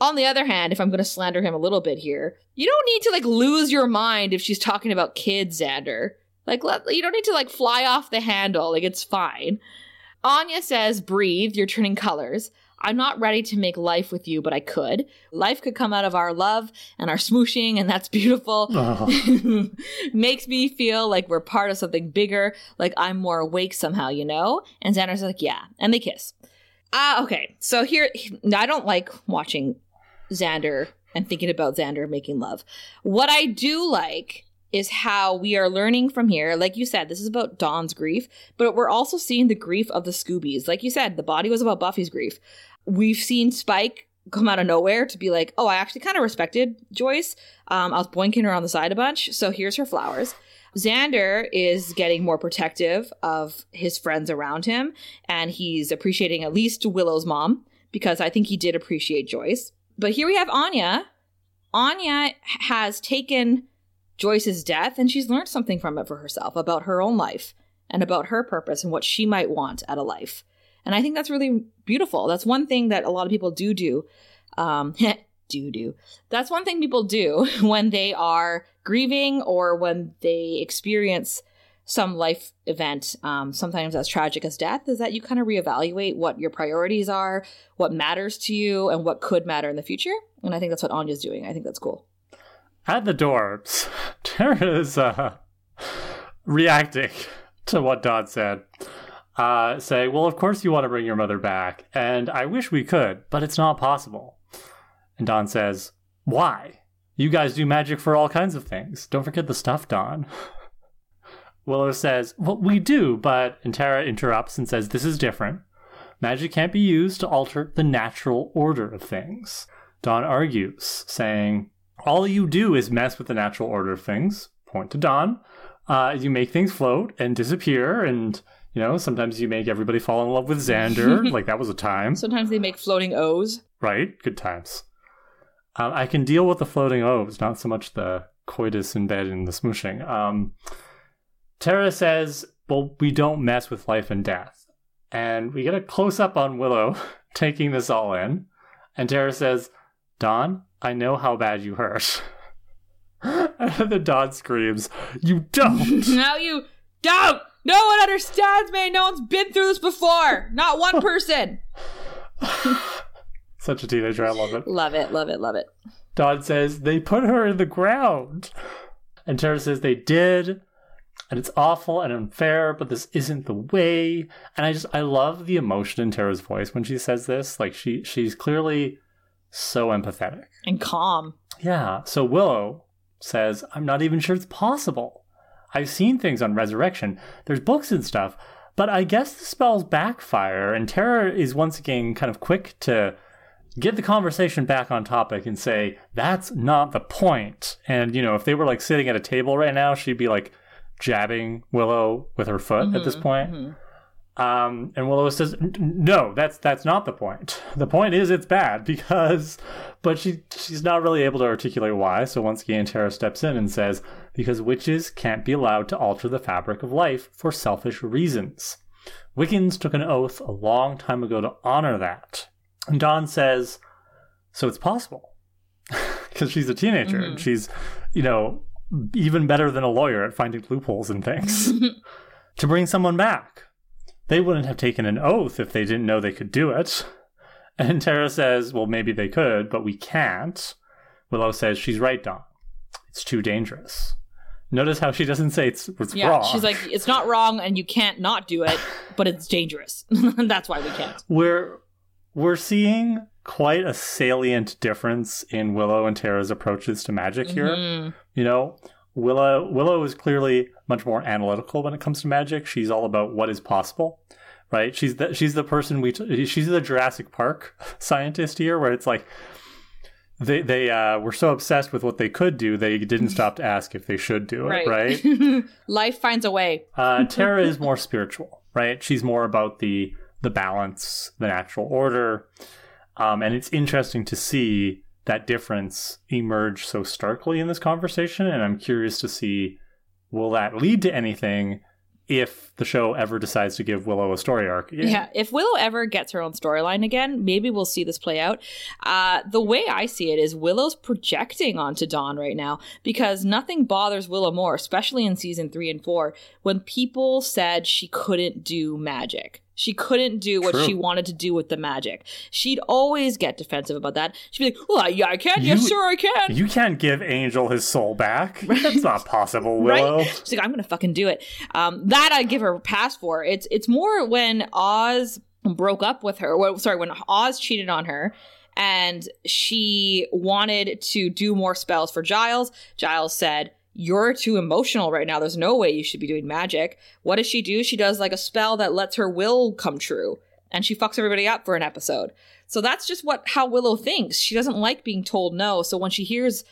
On the other hand, if I'm going to slander him a little bit here, you don't need to like lose your mind if she's talking about kids, Xander. Like, let, you don't need to like fly off the handle. Like, it's fine. Anya says, breathe, you're turning colors. I'm not ready to make life with you, but I could. Life could come out of our love and our smooshing, and that's beautiful. Oh. Makes me feel like we're part of something bigger, like I'm more awake somehow, you know? And Xander's like, yeah. And they kiss. Ah, okay. So here, I don't like watching Xander and thinking about Xander making love. What I do like is how we are learning from here. Like you said, this is about Dawn's grief, but we're also seeing the grief of the Scoobies. Like you said, the body was about Buffy's grief. We've seen Spike come out of nowhere to be like, oh, I actually kind of respected Joyce. Um, I was boinking her on the side a bunch, so here's her flowers. Xander is getting more protective of his friends around him, and he's appreciating at least Willow's mom because I think he did appreciate Joyce. But here we have Anya. Anya has taken Joyce's death and she's learned something from it for herself about her own life and about her purpose and what she might want out of life. And I think that's really beautiful. That's one thing that a lot of people do do. Um, do do. That's one thing people do when they are grieving or when they experience some life event, um, sometimes as tragic as death, is that you kind of reevaluate what your priorities are, what matters to you, and what could matter in the future. And I think that's what Anya's doing. I think that's cool. At the door, Tara is uh, reacting to what Dawn said. Uh, saying, Well, of course you want to bring your mother back, and I wish we could, but it's not possible. And Dawn says, Why? You guys do magic for all kinds of things. Don't forget the stuff, Dawn. Willow says, Well, we do, but. And Tara interrupts and says, This is different. Magic can't be used to alter the natural order of things. Dawn argues, saying, All you do is mess with the natural order of things. Point to Dawn. Uh, you make things float and disappear, and, you know, sometimes you make everybody fall in love with Xander. like, that was a time. Sometimes they make floating O's. Right? Good times. Um, I can deal with the floating O's, not so much the coitus in bed and the smooshing. Um, Tara says, Well, we don't mess with life and death. And we get a close up on Willow taking this all in. And Tara says, Dawn, I know how bad you hurt. and the Dawn screams, You don't! now you don't! No one understands me! No one's been through this before! Not one person! Such a teenager, I love it. love it, love it, love it. Dawn says, They put her in the ground. And Tara says, They did. And it's awful and unfair, but this isn't the way. And I just, I love the emotion in Tara's voice when she says this. Like, she she's clearly so empathetic. And calm. Yeah. So Willow says, I'm not even sure it's possible. I've seen things on Resurrection. There's books and stuff, but I guess the spells backfire. And Tara is once again kind of quick to get the conversation back on topic and say, that's not the point. And, you know, if they were like sitting at a table right now, she'd be like jabbing Willow with her foot at this mm-hmm, point. Mm-hmm. Um, and Willow says, "No, that's that's not the point. The point is it's bad because." But she she's not really able to articulate why. So once again, Tara steps in and says, "Because witches can't be allowed to alter the fabric of life for selfish reasons. Wiccans took an oath a long time ago to honor that." And Dawn says, "So it's possible." Because she's a teenager and she's, you know, even better than a lawyer at finding loopholes and things. to bring someone back. They wouldn't have taken an oath if they didn't know they could do it. And Tara says, well, maybe they could, but we can't. Willow says, she's right, Dawn. It's too dangerous. Notice how she doesn't say it's, it's Yeah, wrong. she's like, it's not wrong and you can't not do it, but it's dangerous. That's why we can't. we're we're seeing quite a salient difference in Willow and Tara's approaches to magic here. Mhm. You know, Willow Willow is clearly much more analytical when it comes to magic. She's all about what is possible, right? She's the she's the person we t- she's the Jurassic Park scientist here, where it's like they they uh, were so obsessed with what they could do, they didn't stop to ask if they should do it. Right. Life finds a way. Uh, Tara is more spiritual, right? She's more about the the balance, the natural order, um, and it's interesting to see that difference emerge so starkly in this conversation. And I'm curious to see will that lead to anything if the show ever decides to give Willow a story arc. Yeah, yeah if Willow ever gets her own storyline again, maybe we'll see this play out. Uh, the way I see it is Willow's projecting onto Dawn right now because nothing bothers Willow more, especially in season three and four, when people said she couldn't do magic. She couldn't do what True. she wanted to do with the magic. She'd always get defensive about that. She'd be like, "Well, yeah, I can. You, yes, sir, I can." You can't give Angel his soul back. That's not possible, Willow. Right? She's like, "I'm gonna fucking do it." Um, that I give her a pass for. It's it's more when Oz broke up with her. Well, sorry, when Oz cheated on her and she wanted to do more spells for Giles. Giles said, you're too emotional right now. There's no way you should be doing magic. What does she do? She does like a spell that lets her will come true and she fucks everybody up for an episode. So that's just what how Willow thinks. She doesn't like being told no. So when she hears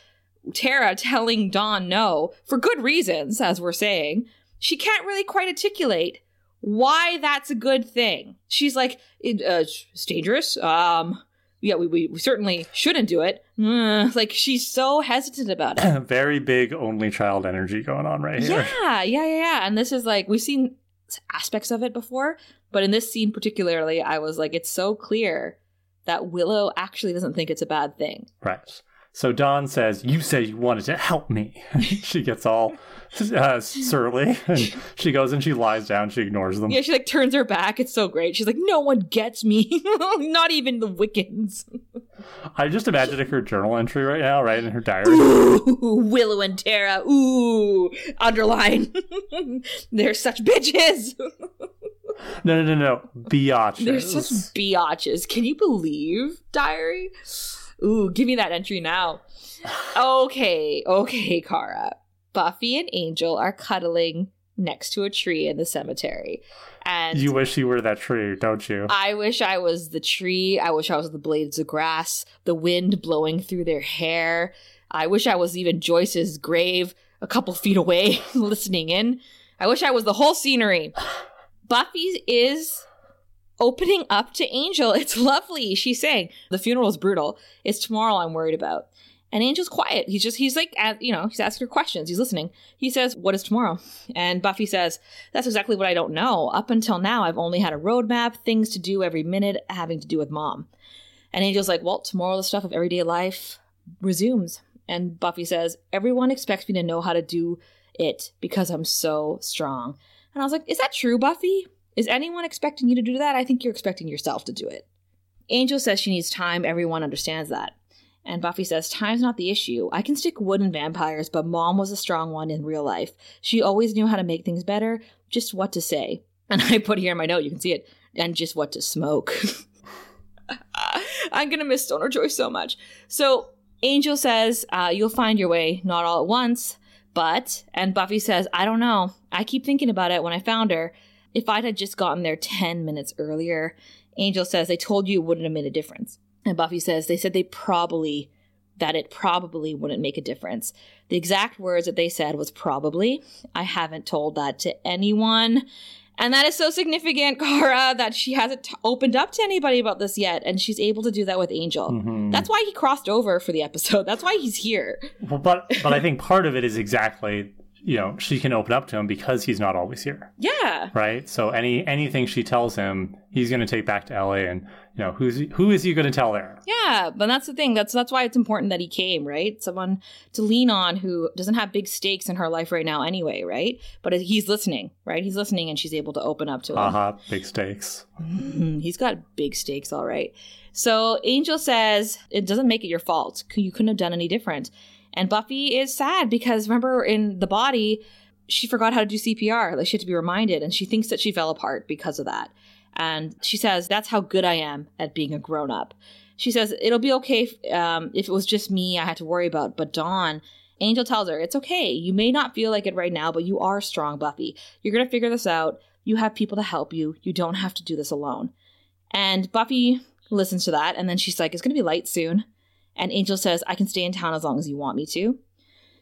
Tara telling Dawn no for good reasons, as we're saying, she can't really quite articulate why that's a good thing. She's like, uh, it's dangerous. Um, yeah, we, we, we certainly shouldn't do it. Mm, like she's so hesitant about it. Very big only child energy going on right here. Yeah, yeah, yeah, yeah. And this is like we've seen aspects of it before, but in this scene particularly, I was like, it's so clear that Willow actually doesn't think it's a bad thing. Right. So Dawn says, "You said you wanted to help me." she gets all uh, surly, and she goes and she lies down. She ignores them. Yeah, she like turns her back. It's so great. She's like, "No one gets me, not even the Wiccans." I just imagining her journal entry right now, right in her diary. Ooh, Willow and Tara. Ooh, underline. They're such bitches. no, no, no, no, biatches. They're such biatches. Can you believe diary? Ooh, give me that entry now. okay, okay, Kara. Buffy and Angel are cuddling next to a tree in the cemetery. And you wish you were that tree, don't you? I wish I was the tree. I wish I was the blades of grass, the wind blowing through their hair. I wish I was even Joyce's grave a couple feet away listening in. I wish I was the whole scenery. Buffy is opening up to Angel. It's lovely. She's saying, The funeral is brutal. It's tomorrow I'm worried about. And Angel's quiet. He's just, he's like, you know, he's asking her questions. He's listening. He says, What is tomorrow? And Buffy says, That's exactly what I don't know. Up until now, I've only had a roadmap, things to do every minute having to do with mom. And Angel's like, Well, tomorrow the stuff of everyday life resumes. And Buffy says, Everyone expects me to know how to do it because I'm so strong. And I was like, Is that true, Buffy? Is anyone expecting you to do that? I think you're expecting yourself to do it. Angel says she needs time. Everyone understands that. And Buffy says, Time's not the issue. I can stick wood in vampires, but mom was a strong one in real life. She always knew how to make things better, just what to say. And I put here in my note, you can see it, and just what to smoke. I'm going to miss Stoner Joyce so much. So Angel says, uh, You'll find your way, not all at once, but, and Buffy says, I don't know. I keep thinking about it when I found her. If I'd had just gotten there 10 minutes earlier, Angel says, they told you it wouldn't have made a difference. And Buffy says, they said they probably, that it probably wouldn't make a difference. The exact words that they said was probably. I haven't told that to anyone. And that is so significant, Kara, that she hasn't t- opened up to anybody about this yet, and she's able to do that with Angel. Mm-hmm. That's why he crossed over for the episode. That's why he's here. Well, but but I think part of it is exactly you know she can open up to him because he's not always here. Yeah. Right? So any anything she tells him he's going to take back to la and you know who's who is he going to tell there? Yeah but that's the thing. That's that's why it's important that he came right? Someone to lean on who doesn't have big stakes in her life right now anyway right? But he's listening right? He's listening and she's able to open up to him. Uh-huh big stakes. He's got big stakes all right. So angel says it doesn't make it your fault. You couldn't have done any different and Buffy is sad because remember in the body, she forgot how to do CPR. Like she had to be reminded, and she thinks that she fell apart because of that. And she says, That's how good I am at being a grown up. She says, It'll be okay if, um, if it was just me I had to worry about. But Dawn, Angel tells her, It's okay. You may not feel like it right now, but you are strong, Buffy. You're going to figure this out. You have people to help you. You don't have to do this alone. And Buffy listens to that, and then she's like, It's going to be light soon. And Angel says, I can stay in town as long as you want me to.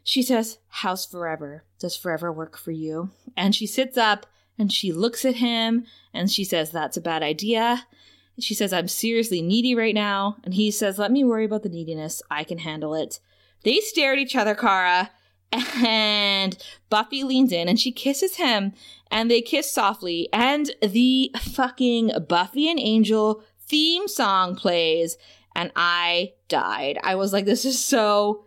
She says, How's forever? Does forever work for you? And she sits up and she looks at him and she says, That's a bad idea. She says, I'm seriously needy right now. And he says, Let me worry about the neediness. I can handle it. They stare at each other, Kara. And Buffy leans in and she kisses him. And they kiss softly. And the fucking Buffy and Angel theme song plays. And I died. I was like, This is so.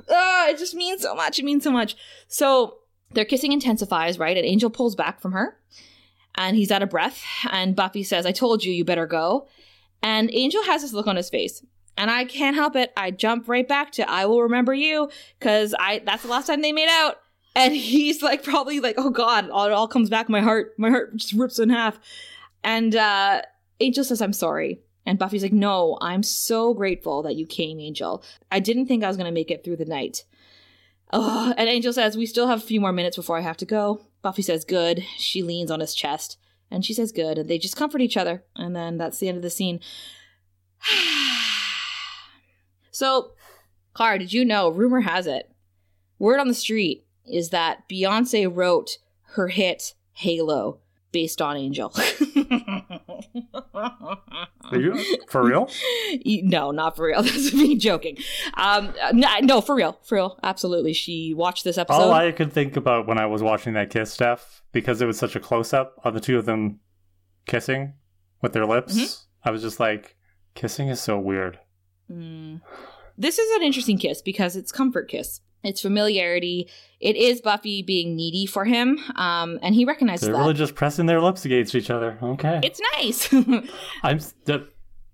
Uh, it just means so much. It means so much. So their kissing intensifies, right? And Angel pulls back from her and he's out of breath. And Buffy says, I told you, you better go. And Angel has this look on his face. And I can't help it. I jump right back to I will remember you because I that's the last time they made out. And he's like probably like, oh God, it all comes back. My heart, my heart just rips in half. And uh Angel says, I'm sorry. And Buffy's like, No, I'm so grateful that you came, Angel. I didn't think I was gonna make it through the night. Oh, and Angel says, We still have a few more minutes before I have to go. Buffy says, Good. She leans on his chest, and she says, Good. And they just comfort each other. And then that's the end of the scene. so, Kara, did you know? Rumor has it. Word on the street is that Beyonce wrote her hit Halo based on Angel. Are you for real? no, not for real. That's me joking. Um, no, for real, for real. Absolutely. She watched this episode. All I could think about when I was watching that kiss, Steph, because it was such a close up of the two of them kissing with their lips, mm-hmm. I was just like, kissing is so weird. Mm. This is an interesting kiss because it's comfort kiss. It's familiarity. It is Buffy being needy for him, um, and he recognizes They're that. really just pressing their lips against each other. Okay, it's nice. I'm the,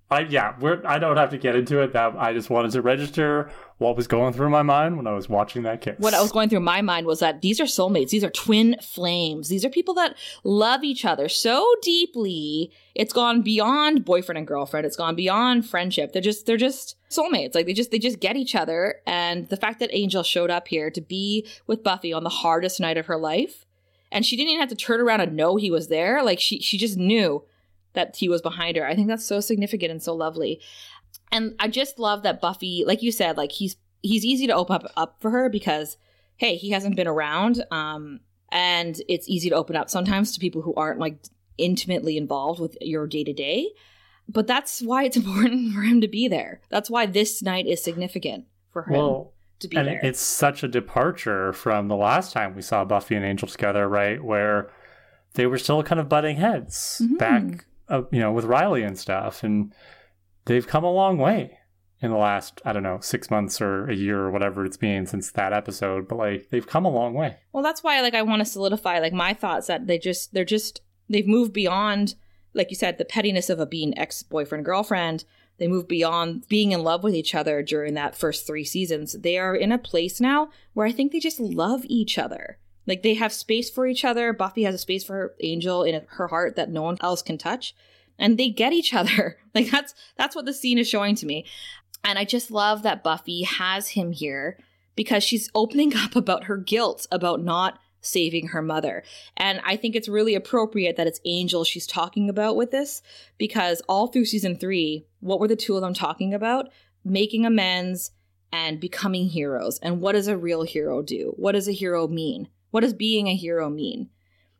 I yeah. We're I don't have to get into it. That I just wanted to register what was going through my mind when I was watching that kiss. What I was going through my mind was that these are soulmates. These are twin flames. These are people that love each other so deeply. It's gone beyond boyfriend and girlfriend. It's gone beyond friendship. They're just they're just soulmates. Like they just they just get each other. And the fact that Angel showed up here to be with Buffy on the hardest night of her life, and she didn't even have to turn around and know he was there. Like she she just knew that he was behind her. I think that's so significant and so lovely. And I just love that Buffy, like you said, like he's he's easy to open up, up for her because hey, he hasn't been around. Um, and it's easy to open up sometimes to people who aren't like intimately involved with your day to day. But that's why it's important for him to be there. That's why this night is significant for him well, to be and there. It's such a departure from the last time we saw Buffy and Angel together, right? Where they were still kind of butting heads mm-hmm. back, uh, you know, with Riley and stuff. And they've come a long way in the last I don't know six months or a year or whatever it's been since that episode. But like they've come a long way. Well, that's why like I want to solidify like my thoughts that they just they're just they've moved beyond like you said the pettiness of a being ex boyfriend girlfriend. They move beyond being in love with each other during that first three seasons. They are in a place now where I think they just love each other. Like they have space for each other. Buffy has a space for angel in her heart that no one else can touch and they get each other. Like that's that's what the scene is showing to me. And I just love that Buffy has him here because she's opening up about her guilt about not saving her mother. And I think it's really appropriate that it's Angel she's talking about with this because all through season 3, what were the two of them talking about? Making amends and becoming heroes. And what does a real hero do? What does a hero mean? What does being a hero mean?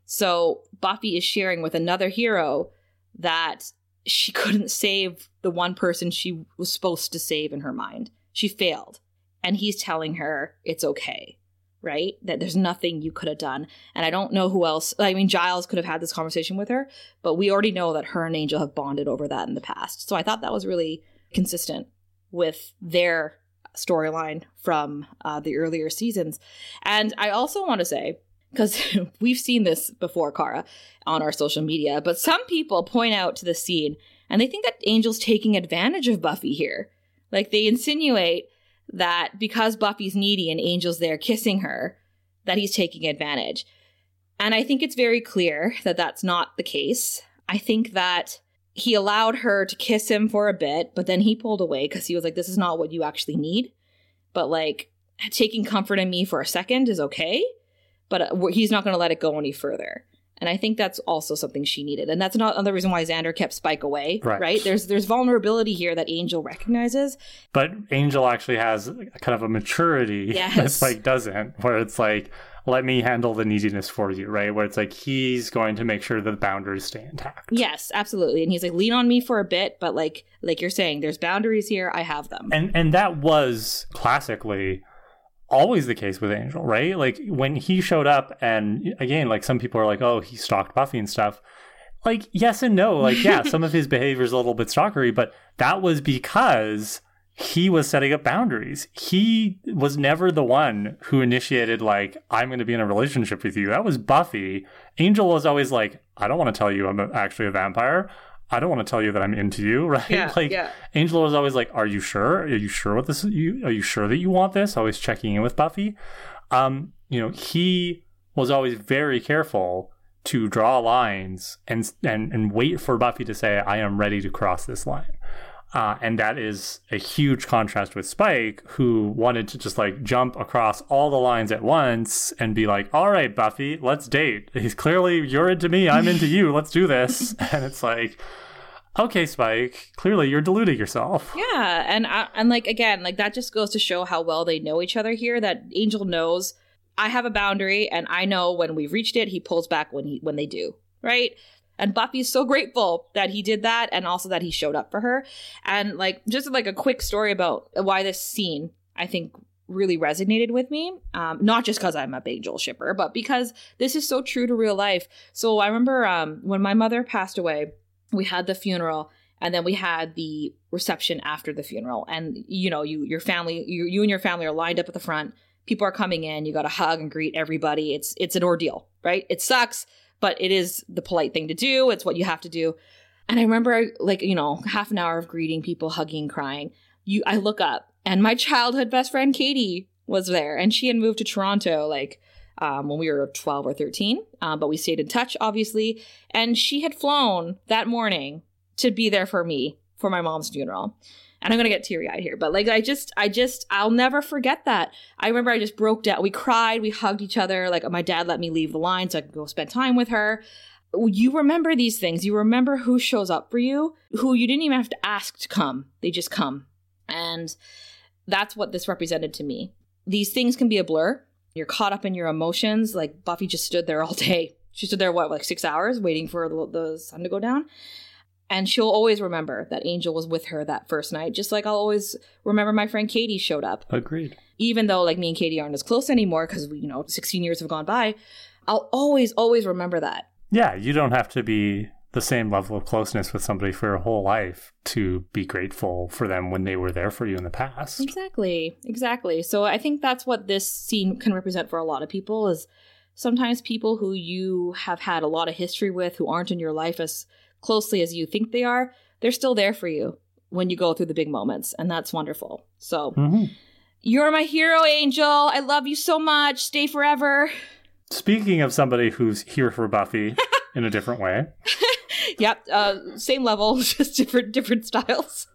So Buffy is sharing with another hero that she couldn't save the one person she was supposed to save in her mind. She failed. And he's telling her it's okay, right? That there's nothing you could have done. And I don't know who else. I mean, Giles could have had this conversation with her, but we already know that her and Angel have bonded over that in the past. So I thought that was really consistent with their storyline from uh, the earlier seasons. And I also want to say, because we've seen this before, Kara, on our social media, but some people point out to the scene and they think that Angel's taking advantage of Buffy here. Like they insinuate that because Buffy's needy and Angel's there kissing her, that he's taking advantage. And I think it's very clear that that's not the case. I think that he allowed her to kiss him for a bit, but then he pulled away because he was like, this is not what you actually need. But like, taking comfort in me for a second is okay but uh, he's not going to let it go any further. And I think that's also something she needed. And that's not another reason why Xander kept Spike away. Right. right? There's there's vulnerability here that Angel recognizes. But Angel actually has kind of a maturity that Spike doesn't, where it's like, let me handle the neediness for you, right? Where it's like he's going to make sure that the boundaries stay intact. Yes, absolutely. And he's like, lean on me for a bit, but like like you're saying, there's boundaries here. I have them. And and that was classically always the case with Angel, right? Like when he showed up and again, like some people are like, "Oh, he stalked Buffy and stuff." Like yes and no. Like yeah, some of his behavior is a little bit stalkery, but that was because he was setting up boundaries. He was never the one who initiated like I'm going to be in a relationship with you. That was Buffy. Angel was always like, "I don't want to tell you I'm actually a vampire." I don't want to tell you that I'm into you, right? Yeah, like yeah. Angela was always like, "Are you sure? Are you sure what this? You are you sure that you want this?" Always checking in with Buffy. Um, you know, he was always very careful to draw lines and and and wait for Buffy to say, "I am ready to cross this line." Uh, and that is a huge contrast with Spike, who wanted to just like jump across all the lines at once and be like, "All right, Buffy, let's date." He's clearly you're into me, I'm into you. Let's do this. and it's like, okay, Spike, clearly you're deluding yourself. Yeah, and I, and like again, like that just goes to show how well they know each other here. That Angel knows I have a boundary, and I know when we've reached it, he pulls back when he when they do, right? And Buffy's so grateful that he did that, and also that he showed up for her. And like just like a quick story about why this scene, I think really resonated with me. Um, not just because I'm a Angel shipper, but because this is so true to real life. So I remember um, when my mother passed away, we had the funeral and then we had the reception after the funeral and you know you your family you, you and your family are lined up at the front people are coming in you got to hug and greet everybody it's it's an ordeal right it sucks but it is the polite thing to do. It's what you have to do. And i remember like you know half an hour of greeting people hugging crying. You i look up and my childhood best friend katie was there and she had moved to toronto like um, when we were 12 or 13 um, but we stayed in touch obviously. And she had flown that morning to be there for me for my mom's funeral and i'm gonna get teary-eyed here but like i just i just i'll never forget that. I remember i just broke down we cried we hugged each other like my dad let me leave the line so i could go spend time with her. You remember these things you remember who shows up for you who you didn't even have to ask to come they just come. And that's what this represented to me. These things can be a blur you're caught up in your emotions like buffy just stood there all day. She stood there what like six hours waiting for the, the sun to go down and she'll always remember that angel was with her that first night just like i'll always remember my friend katie showed up Agreed. even though like me and katie aren't as close anymore because you know 16 years have gone by i'll always always remember that Yeah, you don't have to be the same level of closeness with somebody for your whole life to be grateful for them when they were there for you in the past. Exactly. Exactly. So I think that's what this scene can represent for a lot of people is sometimes people who you have had a lot of history with who aren't in your life as closely as you think they are, they're still there for you when you go through the big moments and that's wonderful. So Mhm. you're my hero angel. I love you so much. Stay forever. Speaking of somebody who's here for Buffy in a different way, yep, uh same level, just different different styles.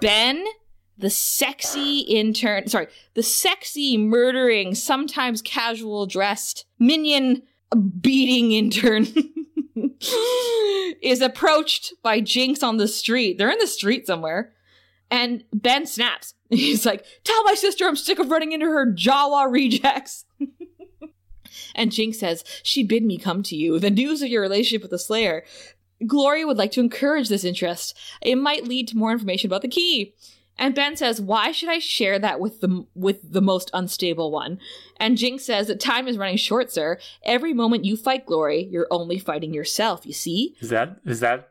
Ben, the sexy intern, sorry, the sexy, murdering, sometimes casual dressed, minion beating intern is approached by Jinx on the street. They're in the street somewhere. And Ben snaps. He's like, Tell my sister I'm sick of running into her Jawa rejects. and Jinx says, She bid me come to you. The news of your relationship with the Slayer. Gloria would like to encourage this interest. It might lead to more information about the key. And Ben says, "Why should I share that with the with the most unstable one?" And Jinx says that time is running short, sir. Every moment you fight Glory, you're only fighting yourself. You see. is that is that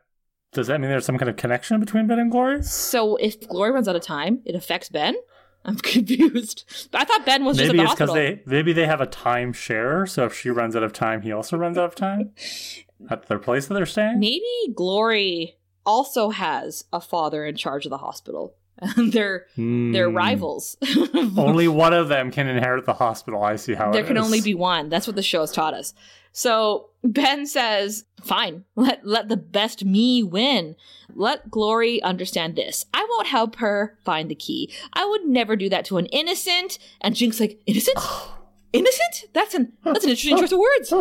does that mean there's some kind of connection between Ben and Glory? So if Glory runs out of time, it affects Ben. I'm confused. But I thought Ben was just Maybe at the it's because they maybe they have a time share. So if she runs out of time, he also runs out of time at their place that they're staying. Maybe Glory also has a father in charge of the hospital. And they're they're Hmm. rivals. Only one of them can inherit the hospital. I see how it is. there it can is. only be one. That's what the show has taught us. So Ben says, "Fine, let let the best me win. Let Glory understand this. I won't help her find the key. I would never do that to an innocent." And Jinx like, "Innocent? innocent? That's an that's an interesting choice of words.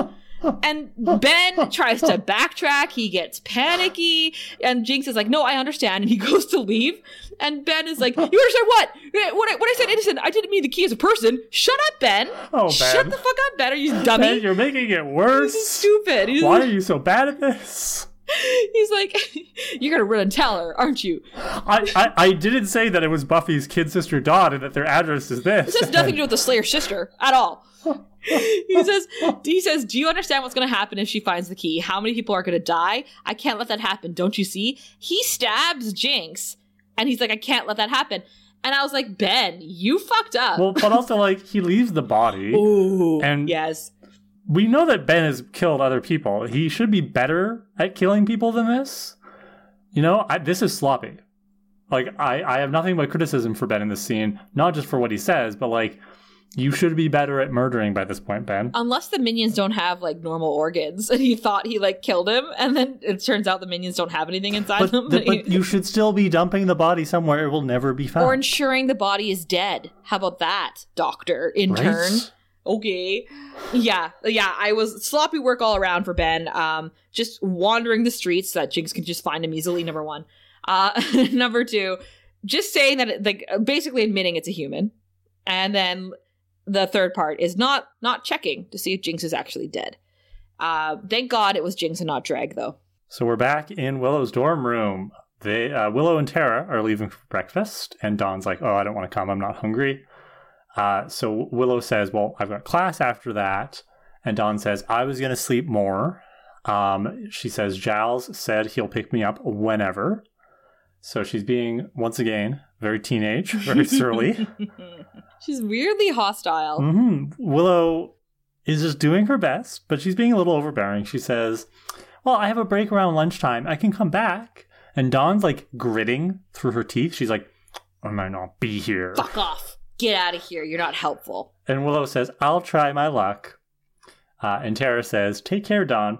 And Ben tries to backtrack. He gets panicky. And Jinx is like, no, I understand. And he goes to leave. And Ben is like, you understand what? Eh, what I, what I said innocent, I didn't mean the key as a person. Shut up, Ben. Oh, Ben. Shut the fuck up, Ben. Are you dummy? Ben, you're making it worse. He's stupid. He's, Why are you so bad at this? he's like, you're going to run and tell her, aren't you? I, I, I didn't say that it was Buffy's kid sister Dawn and that their address is this. This has nothing to do with the Slayer sister at all. he says he says do you understand what's going to happen if she finds the key how many people are going to die i can't let that happen don't you see he stabs jinx and he's like i can't let that happen and i was like ben you fucked up Well, but also like he leaves the body. Ooh, and- yes We know that Ben has killed other people. He should be better at killing people than this. You know, I, this is sloppy. Like I, I have nothing but criticism for Ben in this scene, not just for what he says, but like you should be better at murdering by this point, Ben. unless the minions don't have like normal organs. And he thought he like killed him and then it turns out the minions don't have anything inside But, them the, but you should still be dumping the body somewhere. It will never be found. or ensuring the body is dead. How about that doctor intern Right? okay. Yeah yeah i was sloppy work all around for ben. Um just wandering the streets so that jinx can just find him easily number one. Uh number two just saying that it, like basically admitting it's a human. And then the third part is not not checking to see if jinx is actually dead uh thank god it was jinx and not Dreg though So we're back in Willow's dorm room. They uh, Willow and Tara are leaving for breakfast, and Dawn's like, "Oh, I don't want to come. I'm not hungry." Uh, so Willow says, "Well, I've got class after that," and Dawn says, "I was going to sleep more." Um, she says, "Giles said he'll pick me up whenever." So she's being once again very teenage, very surly. she's weirdly hostile hmm Willow is just doing her best, but she's being a little overbearing. She says, Well, I have a break around lunchtime. I can come back. And Dawn's like gritting through her teeth. She's like, I might not be here. fuck off get out of here you're not helpful And Willow says, I'll try my luck. Uh, and Tara says, Take care, Dawn.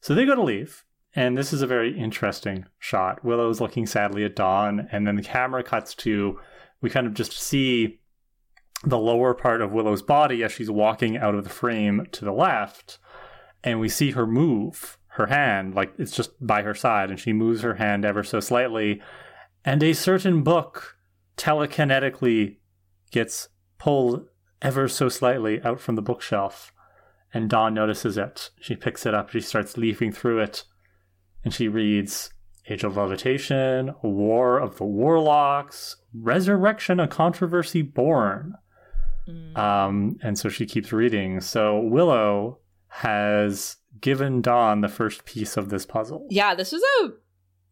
So they go to leave. And this is a very interesting shot. Willow's looking sadly at Dawn, and then the camera cuts to, we kind of just see the lower part of Willow's body as she's walking out of the frame to the left. And we see her move her hand, like it's just by her side, and she moves her hand ever so slightly. And a certain book telekinetically gets pulled ever so slightly out from the bookshelf. And Dawn notices it. She picks it up, she starts leafing through it, and she reads Age of Levitation, War of the Warlocks, Resurrection, a Controversy Born. Um, and so she keeps reading. So Willow has given Dawn the first piece of this puzzle. yeah this was a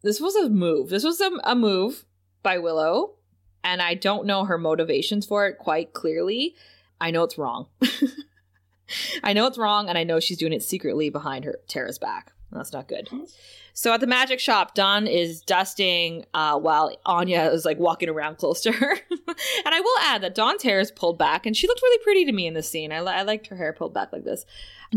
this was a move this was a, a move by willow and i don't know her motivations for it quite clearly i know it's wrong i know it's wrong and i know she's doing it secretly behind her tara's back that's not good so at the magic shop Dawn is dusting uh, while anya is like walking around close to her and i will add that dawn's hair is pulled back and she looked really pretty to me in this scene i, li- I liked her hair pulled back like this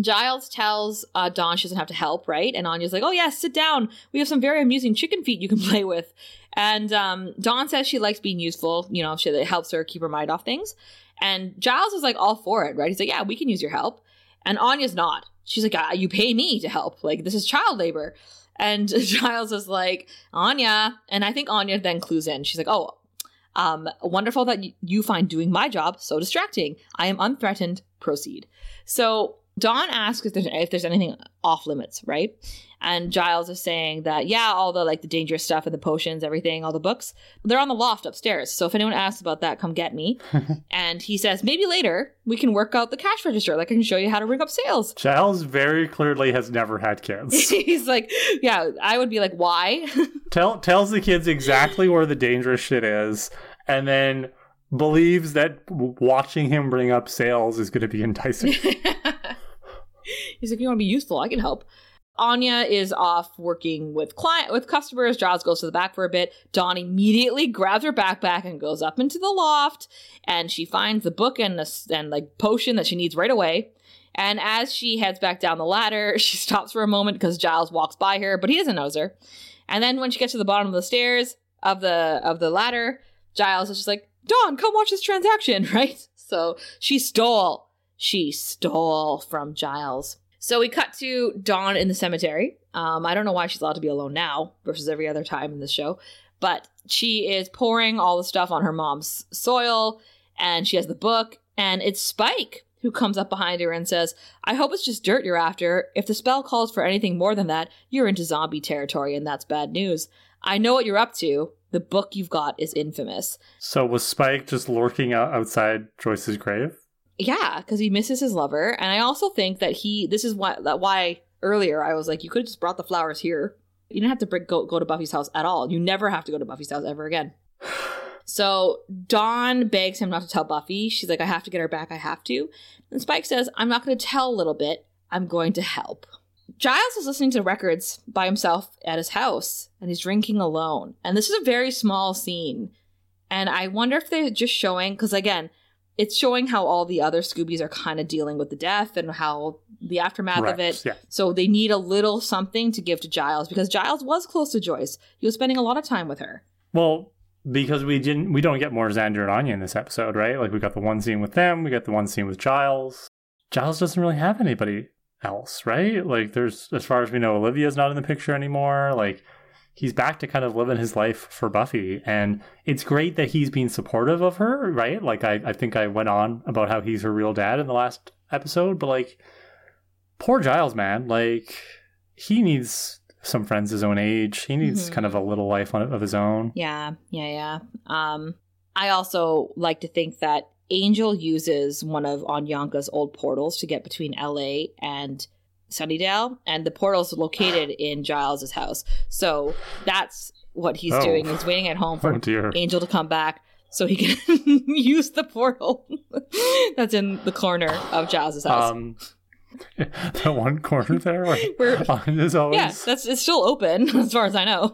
Giles tells uh, Dawn she doesn't have to help, right? And Anya's like, "Oh yeah, sit down. We have some very amusing chicken feet you can play with." And um, Dawn says she likes being useful. You know, she, it helps her keep her mind off things. And Giles is like all for it, right? He's like, "Yeah, we can use your help." And Anya's not. She's like, ah, "You pay me to help. Like this is child labor." And Giles is like, "Anya," and I think Anya then clues in. She's like, "Oh." Um, wonderful that you find doing my job so distracting. I am unthreatened. Proceed. So Dawn asks if there's if there's anything off limits, right? And Giles is saying that yeah, all the like the dangerous stuff and the potions, everything, all the books, they're on the loft upstairs. So if anyone asks about that, come get me. and he says maybe later we can work out the cash register. Like I can show you how to ring up sales. Giles very clearly has never had kids. He's like, yeah, I would be like, why? Tell tells the kids exactly where the dangerous shit is, and then believes that watching him bring up sales is going to be enticing. He's like, you want to be useful? I can help. Anya is off working with client with customers. Giles goes to the back for a bit. Dawn immediately grabs her backpack and goes up into the loft, and she finds the book and the and like potion that she needs right away. And as she heads back down the ladder, she stops for a moment because Giles walks by her, but he doesn't know her. And then when she gets to the bottom of the stairs of the of the ladder, Giles is just like, "Dawn, come watch this transaction," right? So she stole she stole from Giles. So we cut to Dawn in the cemetery. Um, I don't know why she's allowed to be alone now versus every other time in the show, but she is pouring all the stuff on her mom's soil, and she has the book, and it's Spike who comes up behind her and says, I hope it's just dirt you're after. If the spell calls for anything more than that, you're into zombie territory, and that's bad news. I know what you're up to. The book you've got is infamous. So was Spike just lurking outside Joyce's grave? Yeah, because he misses his lover, and I also think that he. This is why that why earlier I was like, you could have just brought the flowers here. You didn't have to bring, go go to Buffy's house at all. You never have to go to Buffy's house ever again. So Dawn begs him not to tell Buffy. She's like, I have to get her back. I have to. And Spike says, I'm not going to tell a little bit. I'm going to help. Giles is listening to records by himself at his house and he's drinking alone. And this is a very small scene. And I wonder if they're just showing, because again, it's showing how all the other Scoobies are kind of dealing with the death and how the aftermath Right, of it. yeah. So they need a little something to give to Giles because Giles was close to Joyce. He was spending a lot of time with her. Well, because we didn't, we don't get more Xander and Anya in this episode, right? Like we got the one scene with them, we got the one scene with Giles. Giles doesn't really have anybody else, right? Like there's, as far as we know, Olivia's not in the picture anymore. Like he's back to kind of living his life for Buffy, and it's great that he's being supportive of her, right? Like I, I think I went on about how he's her real dad in the last episode, but like poor Giles, man, like he needs some friends his own age. He needs Mhm. kind of a little life on, of his own. Yeah, yeah, yeah. Um, I also like to think that Angel uses one of Anyanka's old portals to get between LA and Sunnydale, and the portal's located in Giles's house. So that's what he's Oh. doing. He's waiting at home for Oh dear. Angel to come back so he can use the portal that's in the corner of Giles's house. Um, the one corner there where Where- always. yeah, that's it's still open as far as I know.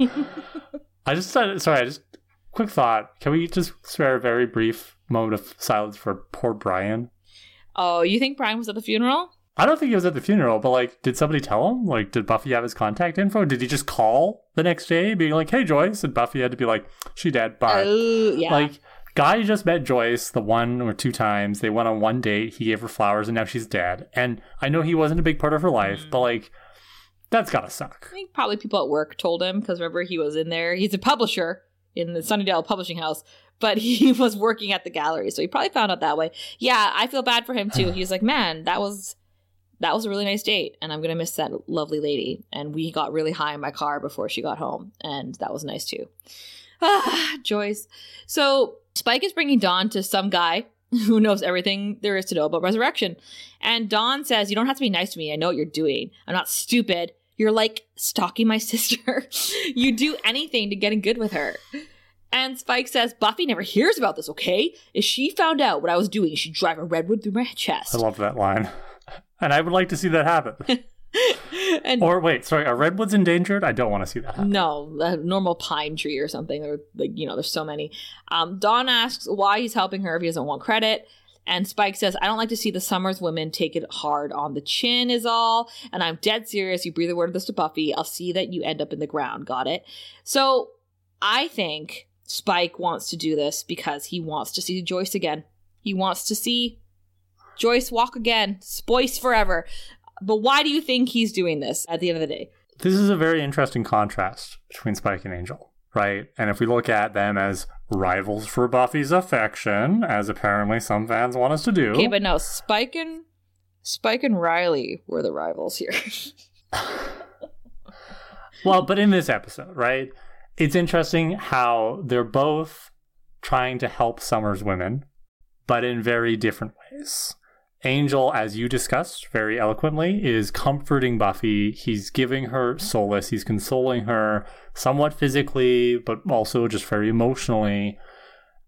I just said, sorry, I just quick thought. Can we just spare a very brief moment of silence for poor Brian? oh, you think Brian was at the funeral? I don't think he was at the funeral, but like, did somebody tell him? Like, did Buffy have his contact info? Did he just call the next day, being like, "Hey, Joyce," and Buffy had to be like, "She dead, bye." Oh, yeah. Like, guy just met Joyce the one or two times. They went on one date. He gave her flowers, and now she's dead. And I know he wasn't a big part of her life, but like, that's gotta suck. I think probably people at work told him because remember he was in there. He's a publisher in the Sunnydale Publishing House, but he was working at the gallery, so he probably found out that way. Yeah, I feel bad for him too. He was like, "Man, that was that was a really nice date, and I'm gonna miss that lovely lady." And we got really high in my car before she got home, and that was nice too. Ah, Joyce. So Spike is bringing Dawn to some guy who knows everything there is to know about resurrection. And Dawn says, You don't have to be nice to me. I know what you're doing. I'm not stupid. You're like stalking my sister. you do anything to get in good with her. And Spike says, Buffy never hears about this, okay? If she found out what I was doing, she'd drive a redwood through my chest. I love that line, and I would like to see that happen. and or wait, sorry, are redwoods endangered? I don't want to see that happen. no, a normal pine tree or something, or like, you know, there's so many. Um, Dawn asks why he's helping her if he doesn't want credit. And Spike says, I don't like to see the Summers women take it hard on the chin, is all. And I'm dead serious. You breathe a word of this to Buffy. I'll see that you end up in the ground. Got it? So I think Spike wants to do this because he wants to see Joyce again. He wants to see Joyce walk again. Spoice forever. But why do you think he's doing this at the end of the day? This is a very interesting contrast between Spike and Angel, right? And if we look at them as rivals for Buffy's affection, as apparently some fans want us to do, Okay, but no, Spike and Spike and Riley were the rivals here. well, but in this episode, right? It's interesting how they're both trying to help Summer's women, but in very different ways. Angel, as you discussed very eloquently, is comforting Buffy. He's giving her solace. He's consoling her somewhat physically, but also just very emotionally.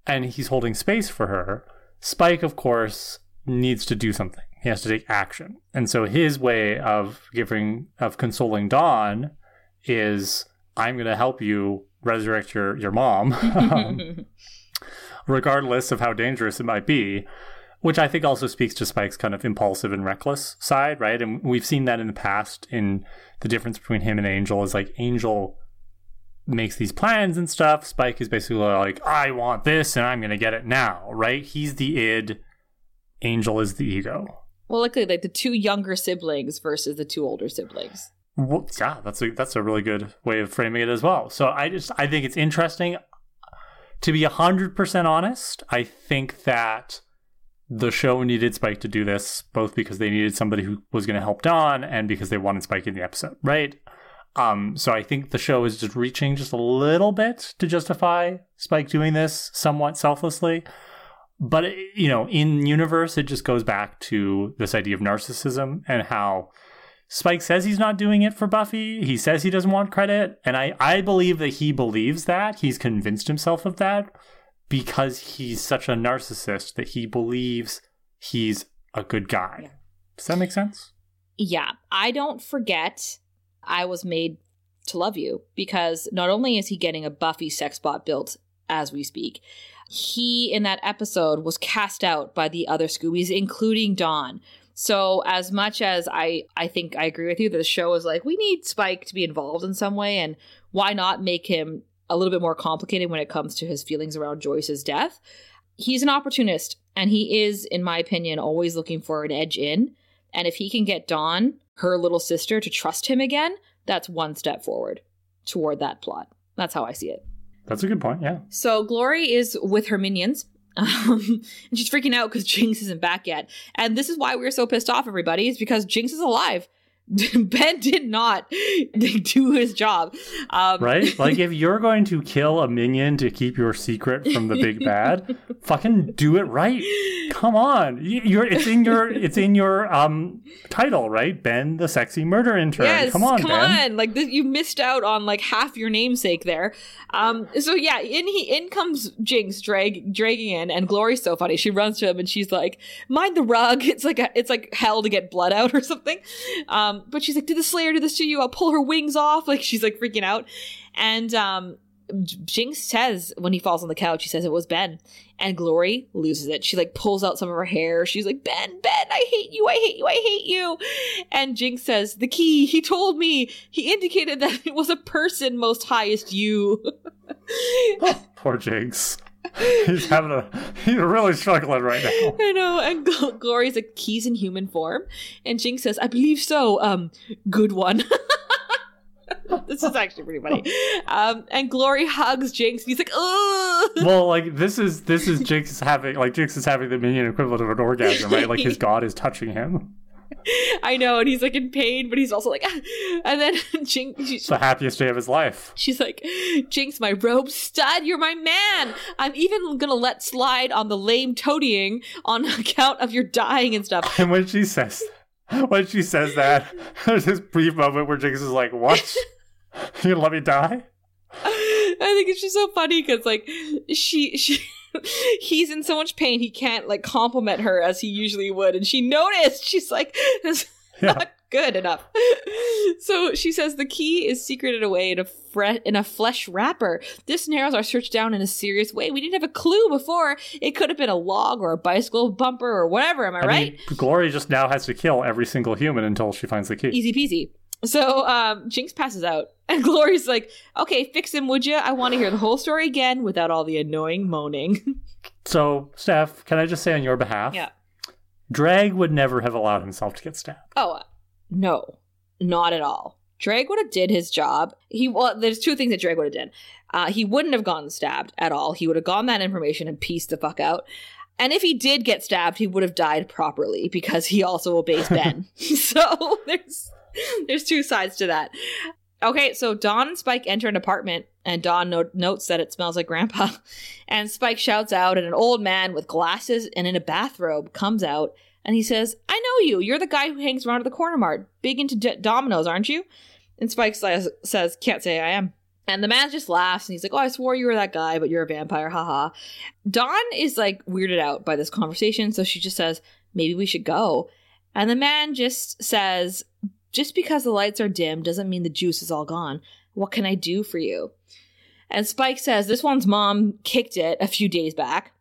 And he's holding space for her. Spike, of course, needs to do something. He has to take action. And so his way of giving, of consoling Dawn is I'm going to help you resurrect your, your mom, regardless of how dangerous it might be which I think also speaks to Spike's kind of impulsive and reckless side, right? And we've seen that in the past in the difference between him and Angel is like Angel makes these plans and stuff. Spike is basically like, I want this and I'm going to get it now, right? He's the id, Angel is the ego. Well, like like the two younger siblings versus the two older siblings. Well, yeah, that's a that's a really good way of framing it as well. So I just I think it's interesting. To be hundred percent honest, I think that the show needed Spike to do this, both because they needed somebody who was going to help Dawn and because they wanted Spike in the episode, right? Um, so I think the show is just reaching just a little bit to justify Spike doing this somewhat selflessly. But, you know, in universe, it just goes back to this idea of narcissism and how Spike says he's not doing it for Buffy. He says he doesn't want credit. And I, I believe that he believes that. He's convinced himself of that because he's such a narcissist that he believes he's a good guy. Yeah. Does that make sense? Yeah. I don't forget I was made to love you because not only is he getting a Buffy sex bot built as we speak, he in that episode was cast out by the other Scoobies, including Dawn. So as much as I I think I agree with you that the show is like we need Spike to be involved in some way and why not make him a little bit more complicated when it comes to his feelings around Joyce's death. He's an opportunist and he is in my opinion always looking for an edge in and if he can get Dawn, her little sister to trust him again, that's one step forward toward that plot. That's how I see it. That's a good point. Yeah. So Glory is with her minions. Um, and she's freaking out because Jinx isn't back yet. And this is why we we're so pissed off, everybody, is because Jinx is alive. ben did not do his job. Um, right? Like, if you're going to kill a minion to keep your secret from the big bad, fucking do it right. Come on, you're it's in your it's in your um title, right? Ben, the sexy murder intern. Yes, come on, come ben. on. Like this, you missed out on like half your namesake there. Um, so yeah, in he in comes Jinx drag dragging in, and Glory's so funny. She runs to him and she's like, "Mind the rug." It's like a, it's like hell to get blood out or something. Um, um, but she's like, "Did the Slayer do this to you? I'll pull her wings off." Like she's like freaking out, and um, Jinx says when he falls on the couch, he says it was Ben, and Glory loses it. She like pulls out some of her hair. She's like, "Ben, Ben, I hate you, I hate you, I hate you," and Jinx says, "The key. He told me. He indicated that it was a person most highest you." Poor Jinx. he's having a he's really struggling right now. I know. And Gl- Glory's like keys in human form, and Jinx says, "I believe so." Um, good one. this is actually pretty funny. Um, and Glory hugs Jinx, and he's like, "Ugh." Well, like this is this is Jinx having like Jinx is having the minion equivalent of an orgasm, right? Like his god is touching him. I know, and he's like in pain, but he's also like, and then Jinx. It's the happiest day of his life. She's like, Jinx, my robe stud, you're my man. I'm even gonna let slide on the lame toadying on account of your dying and stuff. And when she says, when she says that, there's this brief moment where Jinx is like, "What? you gonna let me die?" I think it's just so funny because like she she he's in so much pain he can't like compliment her as he usually would and she noticed. She's like that's yeah. not good enough. So she says the key is secreted away in a fre- in a flesh wrapper. This narrows our search down in a serious way. We didn't have a clue before. It could have been a log or a bicycle bumper or whatever am i, I right? Mean, glory just now has to kill every single human until she finds the key. Easy peasy so um, Jinx passes out, and Glory's like, "Okay, fix him, would you? I want to hear the whole story again without all the annoying moaning." so, Steph, can I just say on your behalf? Yeah. Dreg would never have allowed himself to get stabbed. Oh, no, not at all. Dreg would have did his job. He well, there's two things that Dreg would have did. Uh, he wouldn't have gotten stabbed at all. He would have gotten that information and pieced the fuck out. And if he did get stabbed, he would have died properly because he also obeys Ben. so there's There's two sides to that. Okay, so Dawn and Spike enter an apartment, and Dawn no- notes that it smells like Grandpa. And Spike shouts out, and an old man with glasses and in a bathrobe comes out, and he says, I know you. You're the guy who hangs around at the corner mart. Big into d- dominoes, aren't you? And Spike says, says, Can't say I am. And the man just laughs and he's like, Oh, I swore you were that guy, but you're a vampire, haha. Dawn is like weirded out by this conversation, so she just says, Maybe we should go. And the man just says, just because the lights are dim doesn't mean the juice is all gone. What can I do for you? And Spike says this one's mom kicked it a few days back.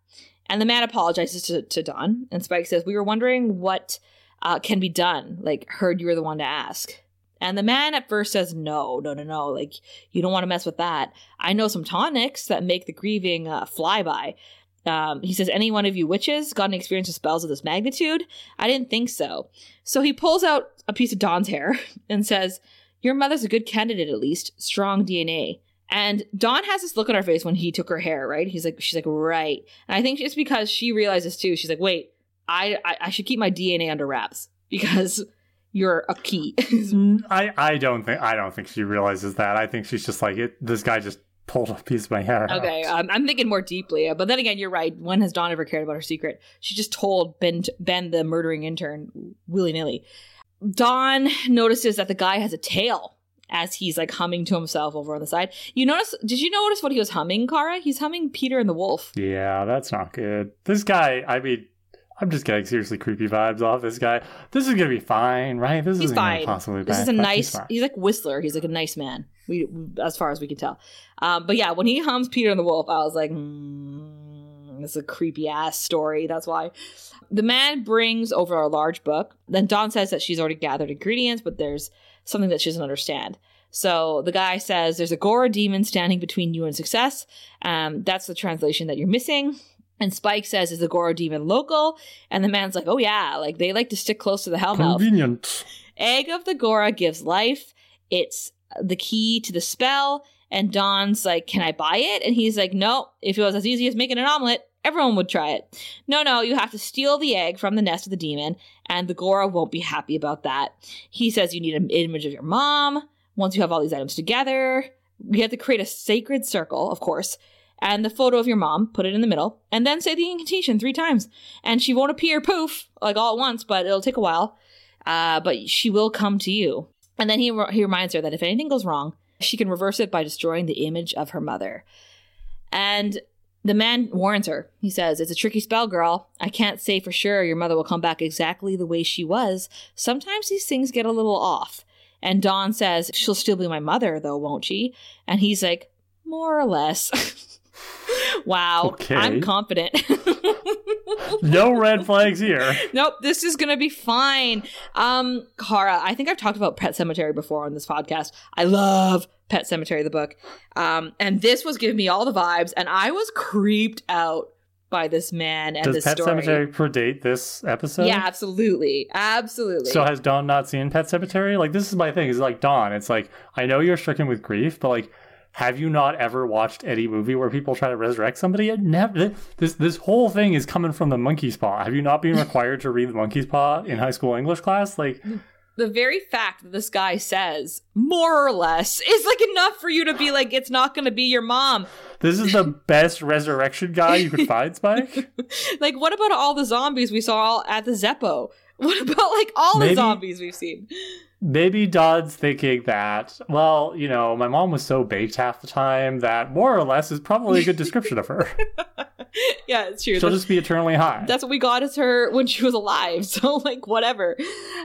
And the man apologizes to, to Dawn. And Spike says, We were wondering what uh, can be done. Like, heard you were the one to ask. And the man at first says, No, no, no, no. Like, you don't want to mess with that. I know some tonics that make the grieving uh, fly by. Um, he says, Any one of you witches got any experience with spells of this magnitude? I didn't think so. So he pulls out a piece of Dawn's hair and says, Your mother's a good candidate, at least. Strong DNA. And Dawn has this look on her face when he took her hair, right? He's like, she's like, right. And I think it's because she realizes too. She's like, wait, I, I, I should keep my DNA under wraps because you're a key. I, I don't think I don't think she realizes that. I think she's just like it. This guy just pulled a piece of my hair. Okay, um, I'm thinking more deeply. But then again, you're right. When has Dawn ever cared about her secret? She just told Ben, Ben the murdering intern, willy nilly. Dawn notices that the guy has a tail as he's like humming to himself over on the side. You notice? Did you notice what he was humming, Kara? He's humming Peter and the Wolf. Yeah, that's not good. This guy, I mean, I'm just getting seriously creepy vibes off this guy. This is gonna be fine, right? This isn't fine. possibly This bad, is a nice. he's. He's like Whistler. He's like a nice man. We, as far as we can tell. Um, but yeah, when he hums Peter and the Wolf, I was like, mm, this is a creepy ass story. That's why. The man brings over a large book. Then Dawn says that she's already gathered ingredients, but there's something that she doesn't understand. So the guy says, "There's a Ghora demon standing between you and success." Um, that's the translation that you're missing. And Spike says, "Is the Ghora demon local?" And the man's like, "Oh yeah, like they like to stick close to the Hellmouth." Convenient. Egg of the Ghora gives life. It's the key to the spell. And Dawn's like, Can I buy it? And he's like, No, if it was as easy as making an omelet, everyone would try it. No, no, you have to steal the egg from the nest of the demon, and the Ghora won't be happy about that. He says you need an image of your mom. Once you have all these items together, you have to create a sacred circle, of course, and the photo of your mom, put it in the middle, and then say the incantation three times. And she won't appear poof, like all at once, but it'll take a while uh, but she will come to you. And then he, he reminds her that if anything goes wrong, she can reverse it by destroying the image of her mother. And the man warns her. He says, It's a tricky spell, girl. I can't say for sure your mother will come back exactly the way she was. Sometimes these things get a little off. And Dawn says, She'll still be my mother, though, won't she? And he's like, More or less. wow. Okay. I'm confident. No red flags here. nope, this is gonna be fine. Um, Kara, I think I've talked about Pet Sematary before on this podcast. I love Pet Sematary, the book. Um, and this was giving me all the vibes, and I was creeped out by this man and Does this Pet story. Sematary predate this episode? yeah, absolutely, absolutely. So has Dawn not seen Pet Sematary? Like this is my thing. Is like Dawn. It's like I know you're stricken with grief, but like, have you not ever watched any movie where people try to resurrect somebody? It never. This this whole thing is coming from the monkey's paw. Have you not been required to read the monkey's paw in high school English class? Like, the very fact that this guy says more or less is like enough for you to be like, it's not going to be your mom. this is the best resurrection guy you could find, Spike. Like, what about all the zombies we saw at the Zeppo? What about like all Maybe- the zombies we've seen? Maybe Dodd's thinking that, well, you know, my mom was so baked half the time that more or less is probably a good description of her. yeah, it's true. She'll That's- just be eternally high. that's what we got as her when she was alive so like whatever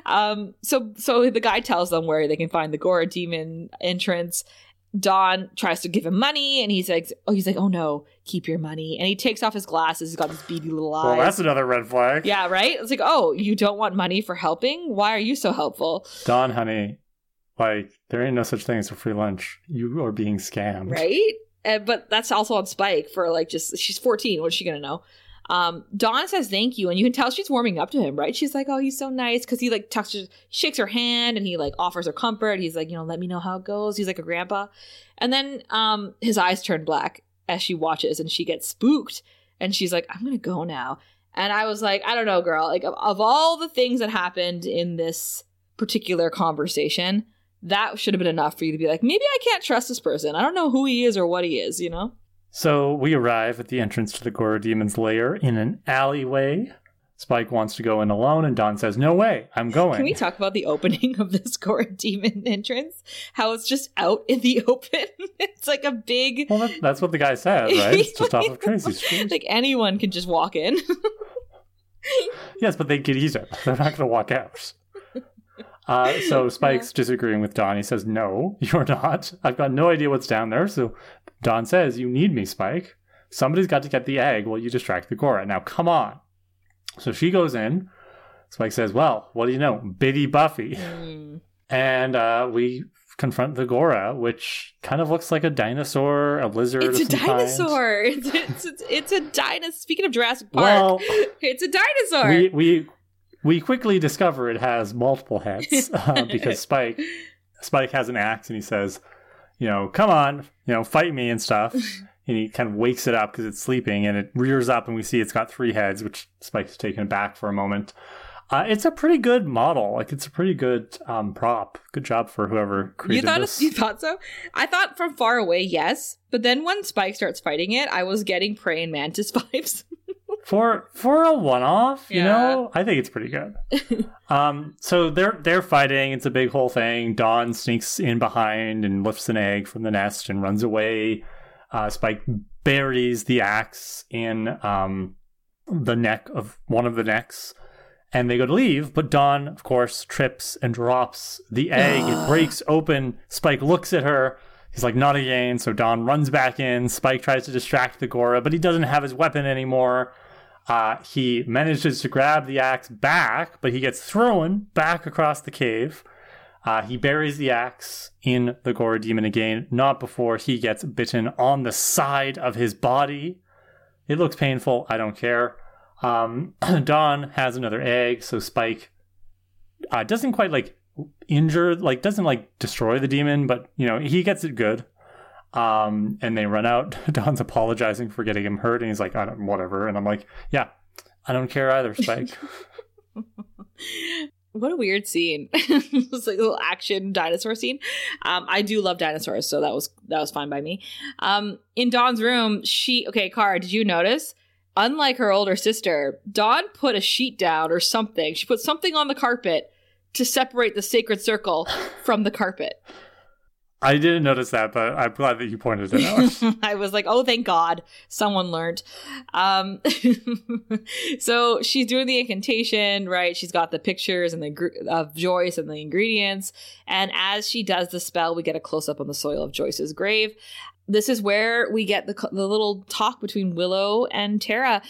um so so the guy tells them where they can find the ghora demon entrance Dawn tries to give him money and he's like oh he's like oh no keep your money. And he takes off his glasses he's got these beady little eyes. well, that's another red flag. yeah right? It's like oh you don't want money for helping? Why are you so helpful? Dawn, honey, like there ain't no such thing as a free lunch. You are being scammed. right? Uh, but that's also on spike for like just she's 14 what's she gonna know um dawn says thank you and you can tell she's warming up to him right? She's like oh he's so nice because he like touches shakes her hand and he like offers her comfort. He's like you know let me know how it goes. He's like a grandpa. And then um his eyes turn black as she watches and she gets spooked and she's like i'm gonna go now. And i was like i don't know girl. Like of, of all the things that happened in this particular conversation that should have been enough for you to be like maybe i can't trust this person. I don't know who he is or what he is you know So we arrive at the entrance to the Ghora Demon's lair in an alleyway. Spike wants to go in alone, and Dawn says, "No way, I'm going." Can we talk about the opening of this Ghora demon entrance? How it's just out in the open. it's like a big well, that, that's what the guy said, right? It's just off of Crazy Street. like anyone can just walk in. Yes, but they get easier. They're not going to walk out. Uh, so Spike's disagreeing with Dawn. He says, "No, you're not. I've got no idea what's down there." So Dawn says, "You need me, Spike. Somebody's got to get the egg while you distract the Ghora. Now, come on." So she goes in. Spike says, "Well, what do you know, Bitty Buffy?" Hmm. And uh, we confront the Ghora, which kind of looks like a dinosaur, a lizard. It's a dinosaur. It's, it's, it's, it's a dinosaur. Speaking of Jurassic Park, Well, it's a dinosaur. we we we quickly discover it has multiple heads uh, because Spike Spike has an axe and he says, you know, come on, you know, fight me and stuff. and he kind of wakes it up because it's sleeping and it rears up and we see it's got three heads, which Spike's taken aback for a moment. Uh, it's a pretty good model. Like it's a pretty good um, prop. Good job for whoever you created thought this. you thought so? I thought from far away, yes. But then when Spike starts fighting it, I was getting praying mantis vibes. For for a one off, you know, I think it's pretty good. um, so they're they're fighting. It's a big whole thing. Dawn sneaks in behind and lifts an egg from the nest and runs away. Uh, Spike buries the axe in um, the neck of one of the necks, and they go to leave. But Dawn, of course, trips and drops the egg. it breaks open. Spike looks at her. He's like, not again. So Dawn runs back in. Spike tries to distract the Ghora, but he doesn't have his weapon anymore. Uh, he manages to grab the axe back, but he gets thrown back across the cave. Uh, he buries the axe in the Ghora demon again, not before he gets bitten on the side of his body. It looks painful. I don't care. Um, Dawn has another egg, so Spike uh, doesn't quite like injure, like doesn't like destroy the demon, but you know he gets it good. Um, and they run out. Dawn's apologizing for getting him hurt, and he's like, "I don't, whatever." And I'm like, "Yeah, I don't care either, Spike." what a weird scene. it was like a little action dinosaur scene. Um, I do love dinosaurs, so that was that was fine by me. Um, in Dawn's room, she okay, Kara, did you notice? Unlike her older sister, Dawn put a sheet down or something. She put something on the carpet to separate the sacred circle from the carpet. I didn't notice that, but I'm glad that you pointed it out. I was like, oh, thank God, someone learned. Um, so she's doing the incantation, right? She's got the pictures and the gr- of Joyce and the ingredients. And as she does the spell, we get a close up on the soil of Joyce's grave. This is where we get the, the little talk between Willow and Tara.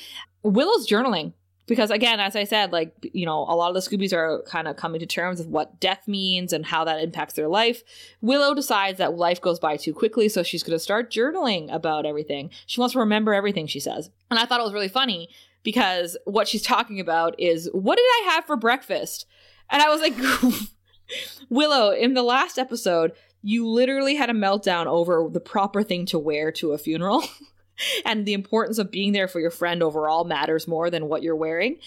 Willow's journaling because again as i said like you know a lot of the scoobies are kind of coming to terms with what death means and how that impacts their life. Willow decides that life goes by too quickly so she's going to start journaling about everything. She wants to remember everything she says. And i thought it was really funny because what she's talking about is what did i have for breakfast? And i was like willow in the last episode you literally had a meltdown over the proper thing to wear to a funeral and the importance of being there for your friend overall matters more than what you're wearing.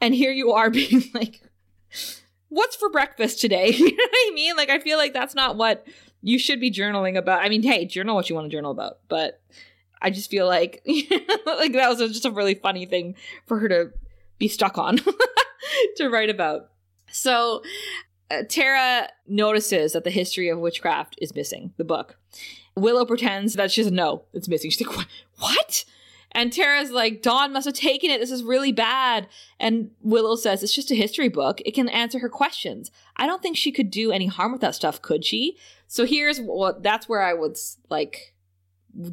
And here you are being like, what's for breakfast today? you know what I mean? Like, I feel like that's not what you should be journaling about. I mean, hey, journal what you want to journal about, but I just feel like, like that was just a really funny thing for her to be stuck on to write about. So, uh, Tara notices that the history of witchcraft is missing, the book. Willow pretends that she doesn't know it's missing. She's like, "What? What?" And Tara's like, "Dawn must have taken it. This is really bad." And Willow says, "It's just a history book. It can answer her questions. I don't think she could do any harm with that stuff, could she?" So here's what. That's where I would s- like.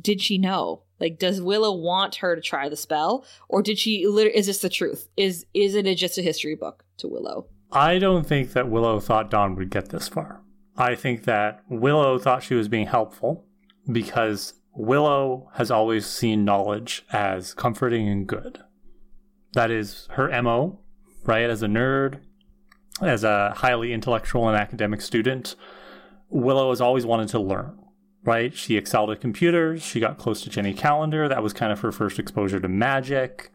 Did she know? Like, does Willow want her to try the spell, or did she? Is this the truth? Is is it just a history book to Willow? I don't think that Willow thought Dawn would get this far. I think that Willow thought she was being helpful because Willow has always seen knowledge as comforting and good. That is her MO, right? As a nerd, as a highly intellectual and academic student, Willow has always wanted to learn, right? She excelled at computers. She got close to Jenny Calendar. That was kind of her first exposure to magic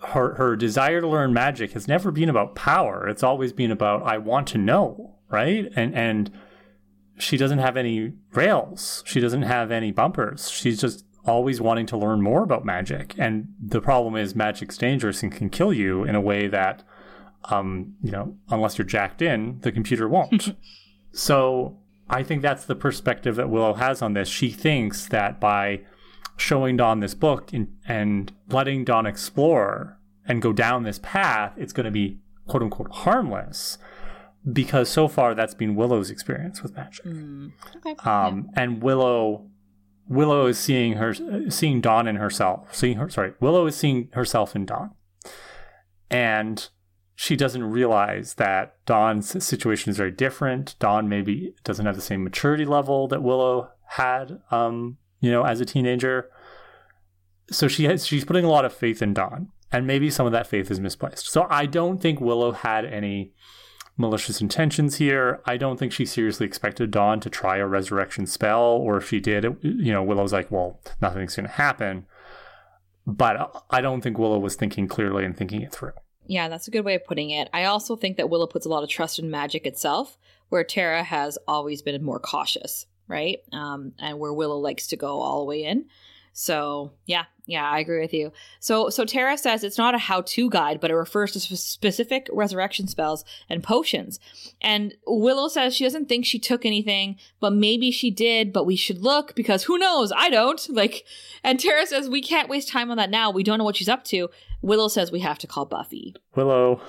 her her desire to learn magic has never been about power. It's always been about I want to know, right? And and she doesn't have any rails. She doesn't have any bumpers. She's just always wanting to learn more about magic. And the problem is magic's dangerous and can kill you in a way that um, you know, unless you're jacked in, the computer won't. so I think that's the perspective that Willow has on this. She thinks that by showing Dawn this book and, and letting Dawn explore and go down this path, it's going to be quote unquote harmless because so far that's been Willow's experience with magic. Okay. Um, and Willow, Willow is seeing her, seeing Dawn in herself. Seeing her, sorry, Willow is seeing herself in Dawn, and she doesn't realize that Dawn's situation is very different. Dawn maybe doesn't have the same maturity level that Willow had, um, you know, as a teenager. So she has, she's putting a lot of faith in Dawn, and maybe some of that faith is misplaced. So I don't think Willow had any malicious intentions here. I don't think she seriously expected Dawn to try a resurrection spell, or if she did, it, you know, Willow's like, well, nothing's going to happen. But I don't think Willow was thinking clearly and thinking it through. Yeah, that's a good way of putting it. I also think that Willow puts a lot of trust in magic itself, where Tara has always been more cautious, right? Um, and where Willow likes to go all the way in. So yeah, yeah, I agree with you. So so Tara says it's not a how-to guide, but it refers to specific resurrection spells and potions. And Willow says she doesn't think she took anything, but maybe she did, but we should look because who knows? I don't. Like and Tara says we can't waste time on that now. We don't know what she's up to. Willow says we have to call Buffy. Willow,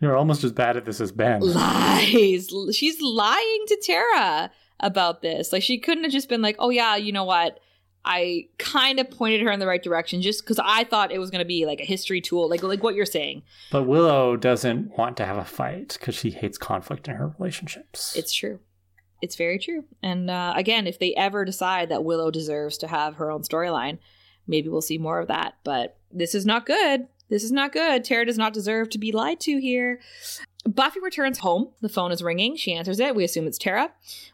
you're almost as bad at this as Ben. Lies. She's lying to Tara about this. Like she couldn't have just been like, "Oh yeah, you know what? I kind of pointed her in the right direction just because I thought it was going to be like a history tool, like like what you're saying. But Willow doesn't want to have a fight because she hates conflict in her relationships. It's true. It's very true. And uh, again, if they ever decide that Willow deserves to have her own storyline, maybe we'll see more of that. But this is not good. This is not good. Tara does not deserve to be lied to here. Buffy returns home. The phone is ringing. She answers it. We assume it's Tara.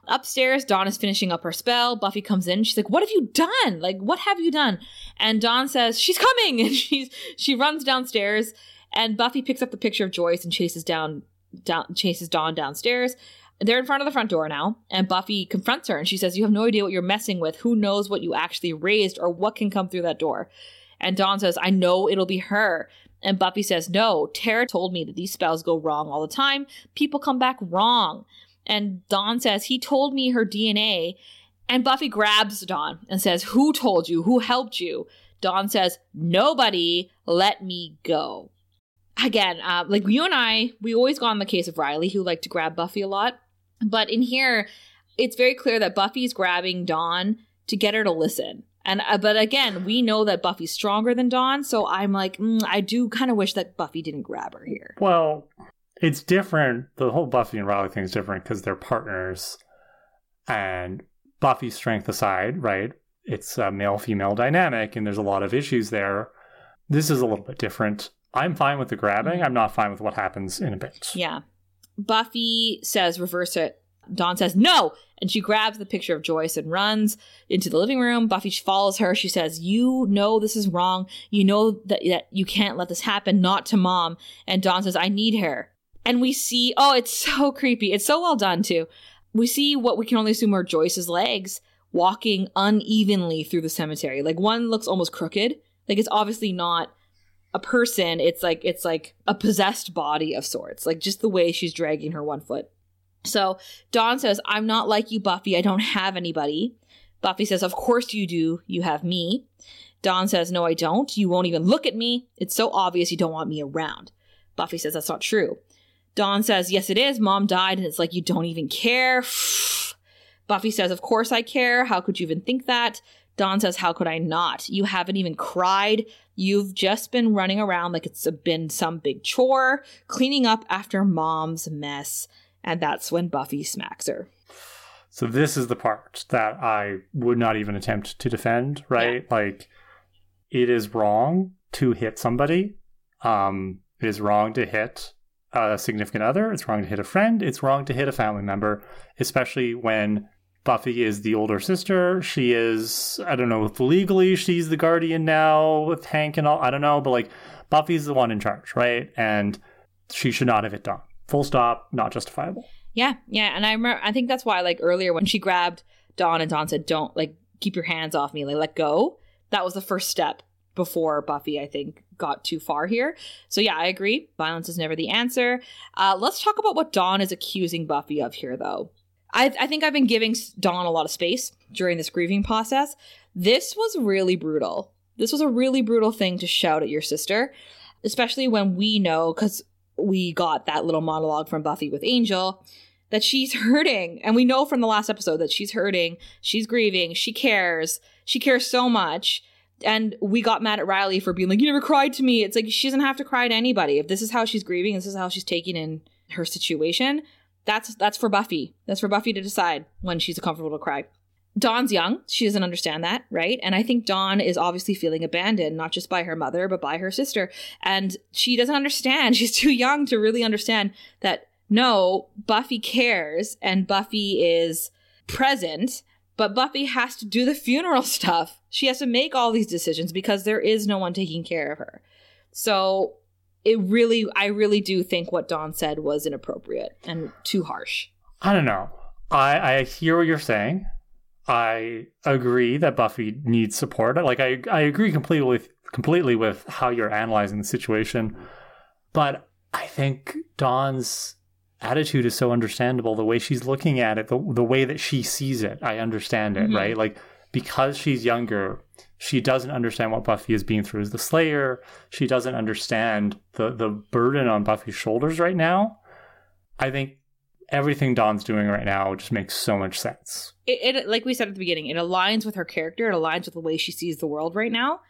Upstairs, Dawn is finishing up her spell. Buffy comes in. She's like, "What have you done? Like, what have you done?" And Dawn says, "She's coming!" And she's she runs downstairs. And Buffy picks up the picture of Joyce and chases down, down chases Dawn downstairs. They're in front of the front door now, and Buffy confronts her and she says, You have no idea what you're messing with. Who knows what you actually raised or what can come through that door? And Dawn says, I know it'll be her. And Buffy says, No, Tara told me that these spells go wrong all the time. People come back wrong. And Dawn says, He told me her DNA. And Buffy grabs Dawn and says, Who told you? Who helped you? Dawn says, Nobody. Let me go. Again, uh, like you and I, we always go on the case of Riley, who liked to grab Buffy a lot. But in here, it's very clear that Buffy's grabbing Dawn to get her to listen. And uh, but again, we know that Buffy's stronger than Dawn, so I'm like, mm, I do kind of wish that Buffy didn't grab her here. Well, it's different. The whole Buffy and Riley thing is different because they're partners, and Buffy's strength aside, right? It's a male female dynamic, and there's a lot of issues there. This is a little bit different. I'm fine with the grabbing. I'm not fine with what happens in a bit. Yeah. Buffy says, reverse it. Dawn says, no. And she grabs the picture of Joyce and runs into the living room. Buffy follows her. She says, You know this is wrong. You know that, that you can't let this happen, not to mom. And Dawn says, I need her. And we see, oh, it's so creepy. It's so well done, too. We see what we can only assume are Joyce's legs walking unevenly through the cemetery. Like one looks almost crooked. Like it's obviously not a person. It's like it's like a possessed body of sorts. Like just the way she's dragging her one foot. So Dawn says, I'm not like you, Buffy. I don't have anybody. Buffy says, Of course you do. You have me. Dawn says, No, I don't. You won't even look at me. It's so obvious you don't want me around. Buffy says, That's not true. Dawn says, Yes, it is. Mom died, and it's like you don't even care. Buffy says, Of course I care. How could you even think that? Dawn says, How could I not? You haven't even cried. You've just been running around like it's been some big chore, cleaning up after mom's mess. And that's when Buffy smacks her. So this is the part that I would not even attempt to defend, right? Yeah. Like it is wrong to hit somebody. Um, it is wrong to hit a significant other. It's wrong to hit a friend. It's wrong to hit a family member, especially when Buffy is the older sister. She is, I don't know if legally she's the guardian now with Hank and all. I don't know, but like Buffy's the one in charge, right? And she should not have hit Dawn. Full stop, not justifiable. Yeah, yeah, and I remember. I think that's why, like earlier, when she grabbed Dawn and Dawn said, "Don't like keep your hands off me, like let go." That was the first step before Buffy, I think, got too far here. So yeah, I agree. Violence is never the answer. Uh, let's talk about what Dawn is accusing Buffy of here, though. I, I think I've been giving Dawn a lot of space during this grieving process. This was really brutal. This was a really brutal thing to shout at your sister, especially when we know, because we got that little monologue from Buffy with Angel that she's hurting. And we know from the last episode that she's hurting, she's grieving, she cares, she cares so much. And we got mad at Riley for being like, you never cried to me. It's like, she doesn't have to cry to anybody. If this is how she's grieving, this is how she's taking in her situation, that's that's for Buffy. That's for Buffy to decide when she's comfortable to cry. Dawn's young. She doesn't understand that, right? And I think Dawn is obviously feeling abandoned, not just by her mother, but by her sister. And she doesn't understand. She's too young to really understand that no, Buffy cares and Buffy is present, but Buffy has to do the funeral stuff. She has to make all these decisions because there is no one taking care of her. So it really, I really do think what Dawn said was inappropriate and too harsh. I don't know. I, I hear what you're saying. I agree that Buffy needs support. Like I, I agree completely with completely with how you're analyzing the situation. But I think Dawn's attitude is so understandable. The way she's looking at it, the, the way that she sees it, I understand it, mm-hmm. right? Like because she's younger, she doesn't understand what Buffy is being through as the Slayer. She doesn't understand the the burden on Buffy's shoulders right now. I think everything Dawn's doing right now just makes so much sense. It, it, like we said at the beginning, it aligns with her character. It aligns with the way she sees the world right now.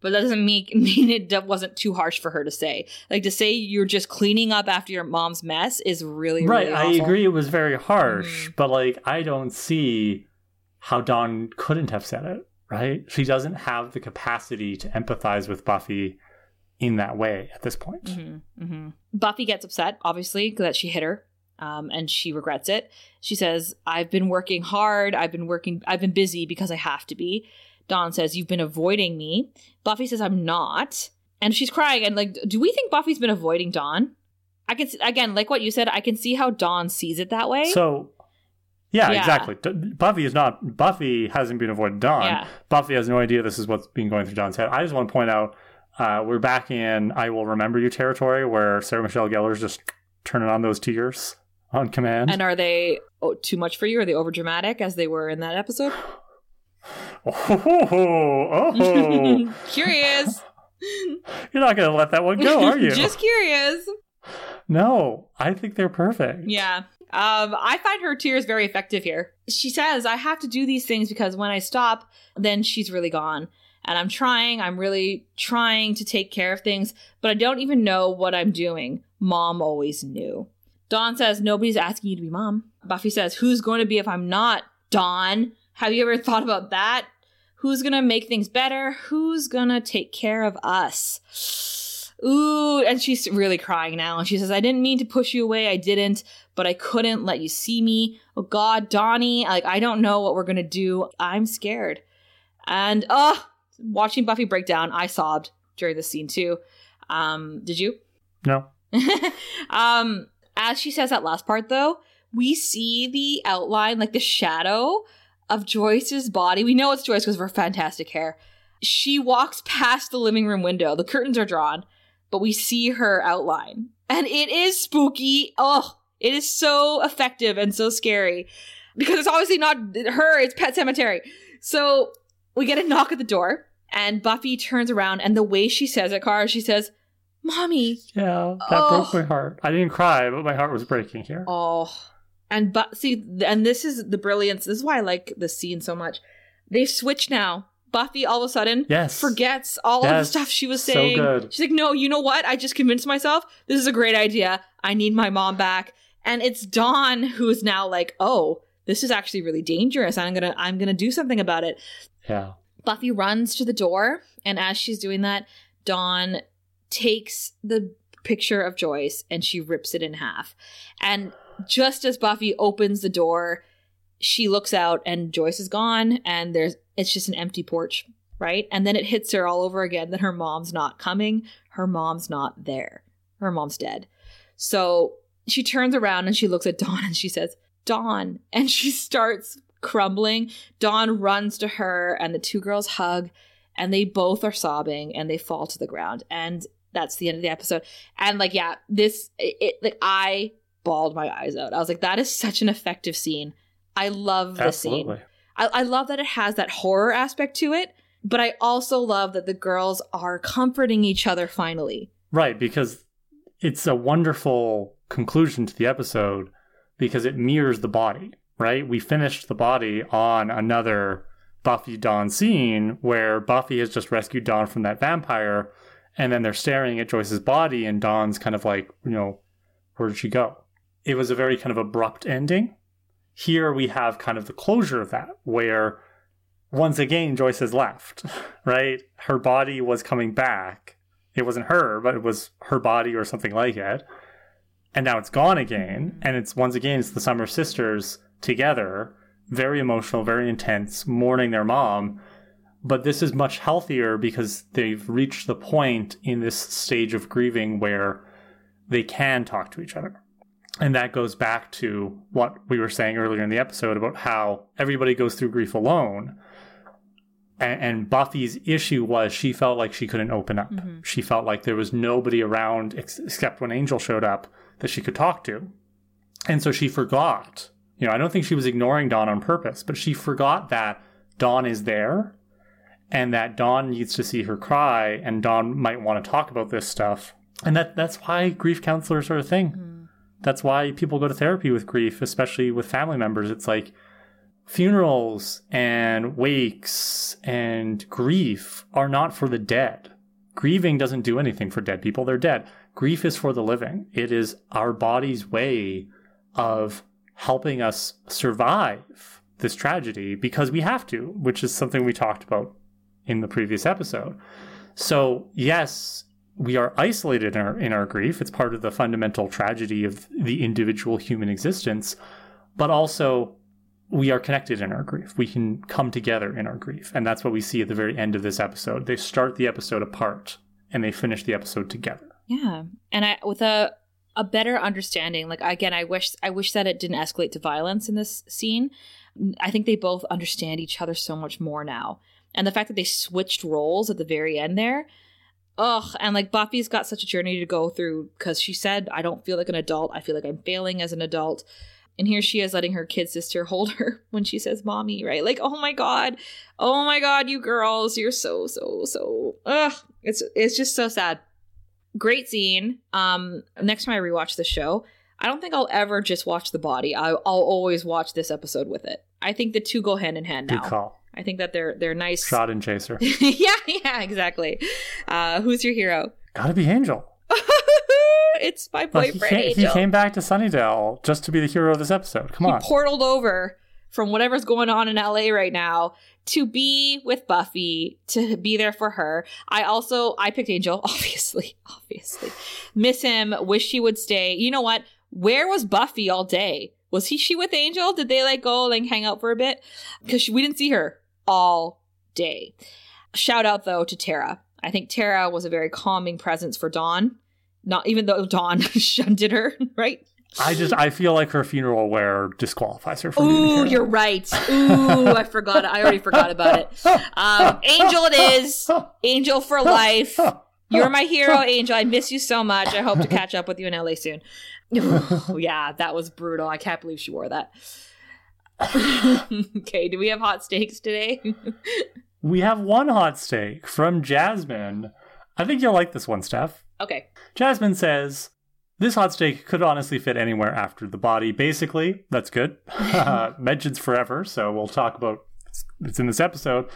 But that doesn't make, mean it wasn't too harsh for her to say. Like to say you're just cleaning up after your mom's mess is really, right. Really I agree. It was very harsh, mm. but like I don't see how Dawn couldn't have said it. Right? She doesn't have the capacity to empathize with Buffy in that way at this point. Mm-hmm, mm-hmm. Buffy gets upset, obviously, that she hit her um, and she regrets it. She says, I've been working hard. I've been working, I've been busy because I have to be. Dawn says, You've been avoiding me. Buffy says, I'm not. And she's crying. And like, do we think Buffy's been avoiding Dawn? I can, again, like what you said, I can see how Dawn sees it that way. So, yeah, yeah. exactly. Buffy is not, Buffy hasn't been avoiding Dawn. Yeah. Buffy has no idea this is what's been going through Dawn's head. I just want to point out, uh, we're back in I Will Remember You territory where Sarah Michelle Gellar's just turning on those tears on command. And are they oh, too much for you? Are they over dramatic as they were in that episode? Oh, oh. curious. You're not going to let that one go, are you? Just curious. No, I think they're perfect. Yeah. Um, I find her tears very effective here. She says, I have to do these things because when I stop, then she's really gone. And I'm trying, I'm really trying to take care of things, but I don't even know what I'm doing. Mom always knew. Dawn says, Nobody's asking you to be mom. Buffy says, Who's going to be if I'm not? Dawn. Have you ever thought about that? Who's going to make things better? Who's going to take care of us? Ooh, and she's really crying now. And she says, I didn't mean to push you away. I didn't, but I couldn't let you see me. Oh God, Dawnie, like, I don't know what we're going to do. I'm scared. And, oh, watching Buffy break down, I sobbed during the scene too. Um, did you? No. um, as she says that last part, though, we see the outline, like the shadow of Joyce's body. We know it's Joyce because of her fantastic hair. She walks past the living room window. The curtains are drawn, but we see her outline. And it is spooky. Oh, it is so effective and so scary because it's obviously not her, it's Pet Sematary. So we get a knock at the door, and Buffy turns around, and the way she says it, Kara, she says, Mommy. Yeah, that oh. broke my heart. I didn't cry, but my heart was breaking here. Oh. And but see, and this is the brilliance. This is why I like this scene so much. They switch now. Buffy all of a sudden yes. forgets all yes. of the stuff she was saying. So She's like, no, you know what? I just convinced myself this is a great idea. I need my mom back. And it's Dawn who is now like, oh, this is actually really dangerous. I'm gonna I'm gonna do something about it. Yeah. Buffy runs to the door, and as she's doing that, Dawn takes the picture of Joyce and she rips it in half. And just as Buffy opens the door, she looks out and Joyce is gone and there's it's just an empty porch, right? And then it hits her all over again that her mom's not coming, her mom's not there. Her mom's dead. So she turns around and she looks at Dawn and she says, "Dawn." And she starts crumbling. Dawn runs to her and the two girls hug and they both are sobbing and they fall to the ground. And that's the end of the episode. And like, yeah, this it, it like I bawled my eyes out. I was like, that is such an effective scene. I love the scene. I, I love that it has that horror aspect to it, but I also love that the girls are comforting each other finally. Right, because it's a wonderful conclusion to the episode because it mirrors the body, right? We finished the body on another Buffy Dawn scene where Buffy has just rescued Dawn from that vampire, and then they're staring at Joyce's body, and Dawn's kind of like, you know, where did she go? It was a very kind of abrupt ending. Here we have kind of the closure of that, where once again Joyce has left, right? Her body was coming back. It wasn't her, but it was her body or something like it. And now it's gone again. Mm-hmm. And it's once again, it's the Summer Sisters together very emotional, very intense, mourning their mom. But this is much healthier because they've reached the point in this stage of grieving where they can talk to each other. And that goes back to what we were saying earlier in the episode about how everybody goes through grief alone. And, and Buffy's issue was she felt like she couldn't open up. Mm-hmm. She felt like there was nobody around ex- except when Angel showed up that she could talk to. And so she forgot you know, I don't think she was ignoring Dawn on purpose, but she forgot that Dawn is there and that Dawn needs to see her cry and Dawn might want to talk about this stuff. And that that's why grief counselors are a thing. Mm-hmm. That's why people go to therapy with grief, especially with family members. It's like funerals and wakes and grief are not for the dead. Grieving doesn't do anything for dead people. They're dead. Grief is for the living. It is our body's way of helping us survive this tragedy because we have to, which is something we talked about in the previous episode. So, yes, we are isolated in our, in our grief. It's part of the fundamental tragedy of the individual human existence, but also we are connected in our grief. We can come together in our grief. And that's what we see at the very end of this episode. They start the episode apart and they finish the episode together. Yeah. And I with a a better understanding. Like again, I wish I wish that it didn't escalate to violence in this scene. I think they both understand each other so much more now. And the fact that they switched roles at the very end there, ugh, and like Buffy's got such a journey to go through because she said, I don't feel like an adult. I feel like I'm failing as an adult. And here she is letting her kid sister hold her when she says mommy, right? Like, oh my god. Oh my god, you girls, you're so, so, so ugh. It's it's just so sad great scene. Um, next time I rewatch the show, I don't think I'll ever just watch the body. I, will always watch this episode with it. I think the two go hand in hand now. I think that they're they're nice. Shot and chaser. yeah, yeah, exactly. Uh, who's your hero? Gotta be Angel. it's my boyfriend. He, came, he, came, back to Sunnydale just to be the hero of this episode. Come he on. portaled over from whatever's going on in LA right now to be with Buffy, to be there for her. I also I picked Angel, obviously, obviously. Miss him, wish he would stay. You know what? Where was Buffy all day? Was he she with Angel? Did they like go like hang out for a bit? Because we didn't see her all day. Shout out though to Tara. I think Tara was a very calming presence for Dawn. Not even though Dawn shunted her, right? I just I feel like her funeral wear disqualifies her from. Ooh, you're right. Ooh, I forgot. I already forgot about it. Um, Angel, it is Angel for life. You're my hero, Angel. I miss you so much. I hope to catch up with you in LA soon. Yeah, that was brutal. I can't believe she wore that. okay, do we have hot steaks today? we have one hot steak from Jasmine. I think you'll like this one, Steph. Okay. Jasmine says, this hot steak could honestly fit anywhere after the body. Basically, that's good. mentions forever, so we'll talk about it's in this episode.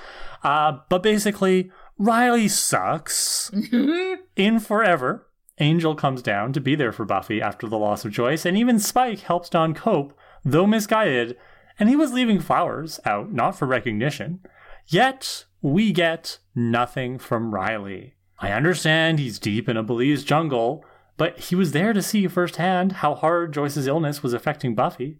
Uh, but basically, Riley sucks. in forever, Angel comes down to be there for Buffy after the loss of Joyce, and even Spike helps Dawn cope, though misguided, and he was leaving flowers out, not for recognition. Yet, we get nothing from Riley. I understand he's deep in a Belize jungle, but he was there to see firsthand how hard Joyce's illness was affecting Buffy.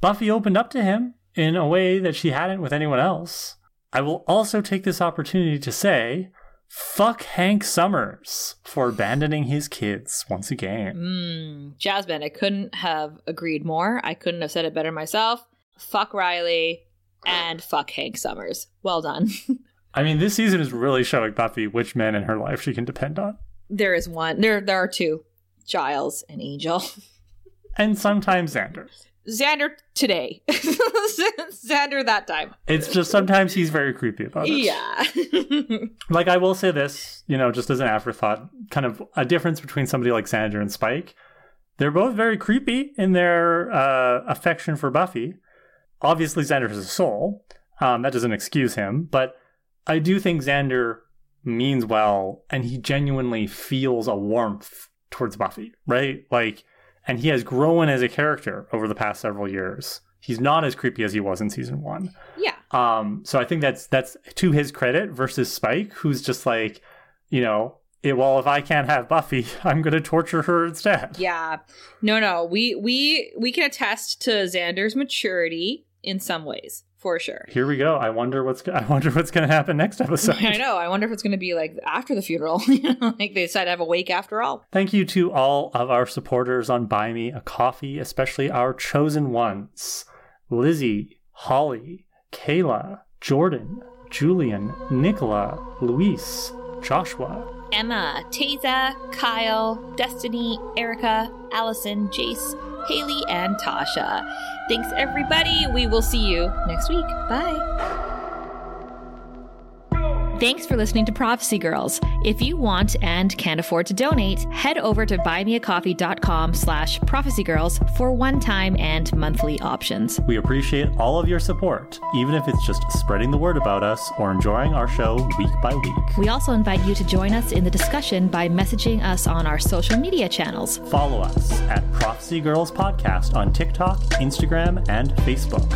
Buffy opened up to him in a way that she hadn't with anyone else. I will also take this opportunity to say, fuck Hank Summers for abandoning his kids once again. Mm, Jasmine, I couldn't have agreed more. I couldn't have said it better myself. Fuck Riley and fuck Hank Summers. Well done. I mean, this season is really showing Buffy which men in her life she can depend on. There is one. There there are two. Giles and Angel. And sometimes Xander. Xander today. Xander that time. It's just sometimes he's very creepy about it. Yeah. like I will say this, you know, just as an afterthought, kind of a difference between somebody like Xander and Spike. They're both very creepy in their uh, affection for Buffy. Obviously, Xander has a soul, Um, that doesn't excuse him, but I do think Xander means well and he genuinely feels a warmth towards Buffy, right? Like, and he has grown as a character over the past several years. He's not as creepy as he was in season one. Yeah. Um, so I think that's that's to his credit versus Spike, who's just like, you know, it, well, if I can't have Buffy, I'm going to torture her instead. Yeah. No, no. We we we can attest to Xander's maturity in some ways, for sure. Here we go. I wonder what's I wonder what's going to happen next episode. I know. I wonder if it's going to be like after the funeral. you know, like they decide to have a wake after all. Thank you to all of our supporters on Buy Me a Coffee, especially our chosen ones Lizzie, Holli, Kayla, Jordan, Julian, Nicola, Louise, Joshua, Emma, Taza, Kyle, Destiny, Erika, Allison, Jace, Haley, and Tasha. Thanks, everybody. We will see you next week. Bye. Thanks for listening to Prophecy Girls. If you want and can't afford to donate, head over to buymeacoffee.com slash prophecygirls for one-time and monthly options. We appreciate all of your support, even if it's just spreading the word about us or enjoying our show week by week. We also invite you to join us in the discussion by messaging us on our social media channels. Follow us at Prophecy Girls Podcast on TikTok, Instagram, and Facebook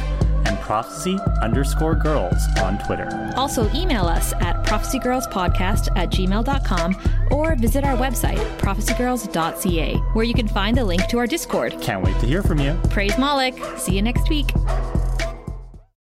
and prophecy underscore girls on Twitter. Also, email us at prophecygirlspodcast at gmail.com or visit our website, prophecygirls.ca, where you can find the link to our Discord. Can't wait to hear from you. Praise Moloch. See you next week.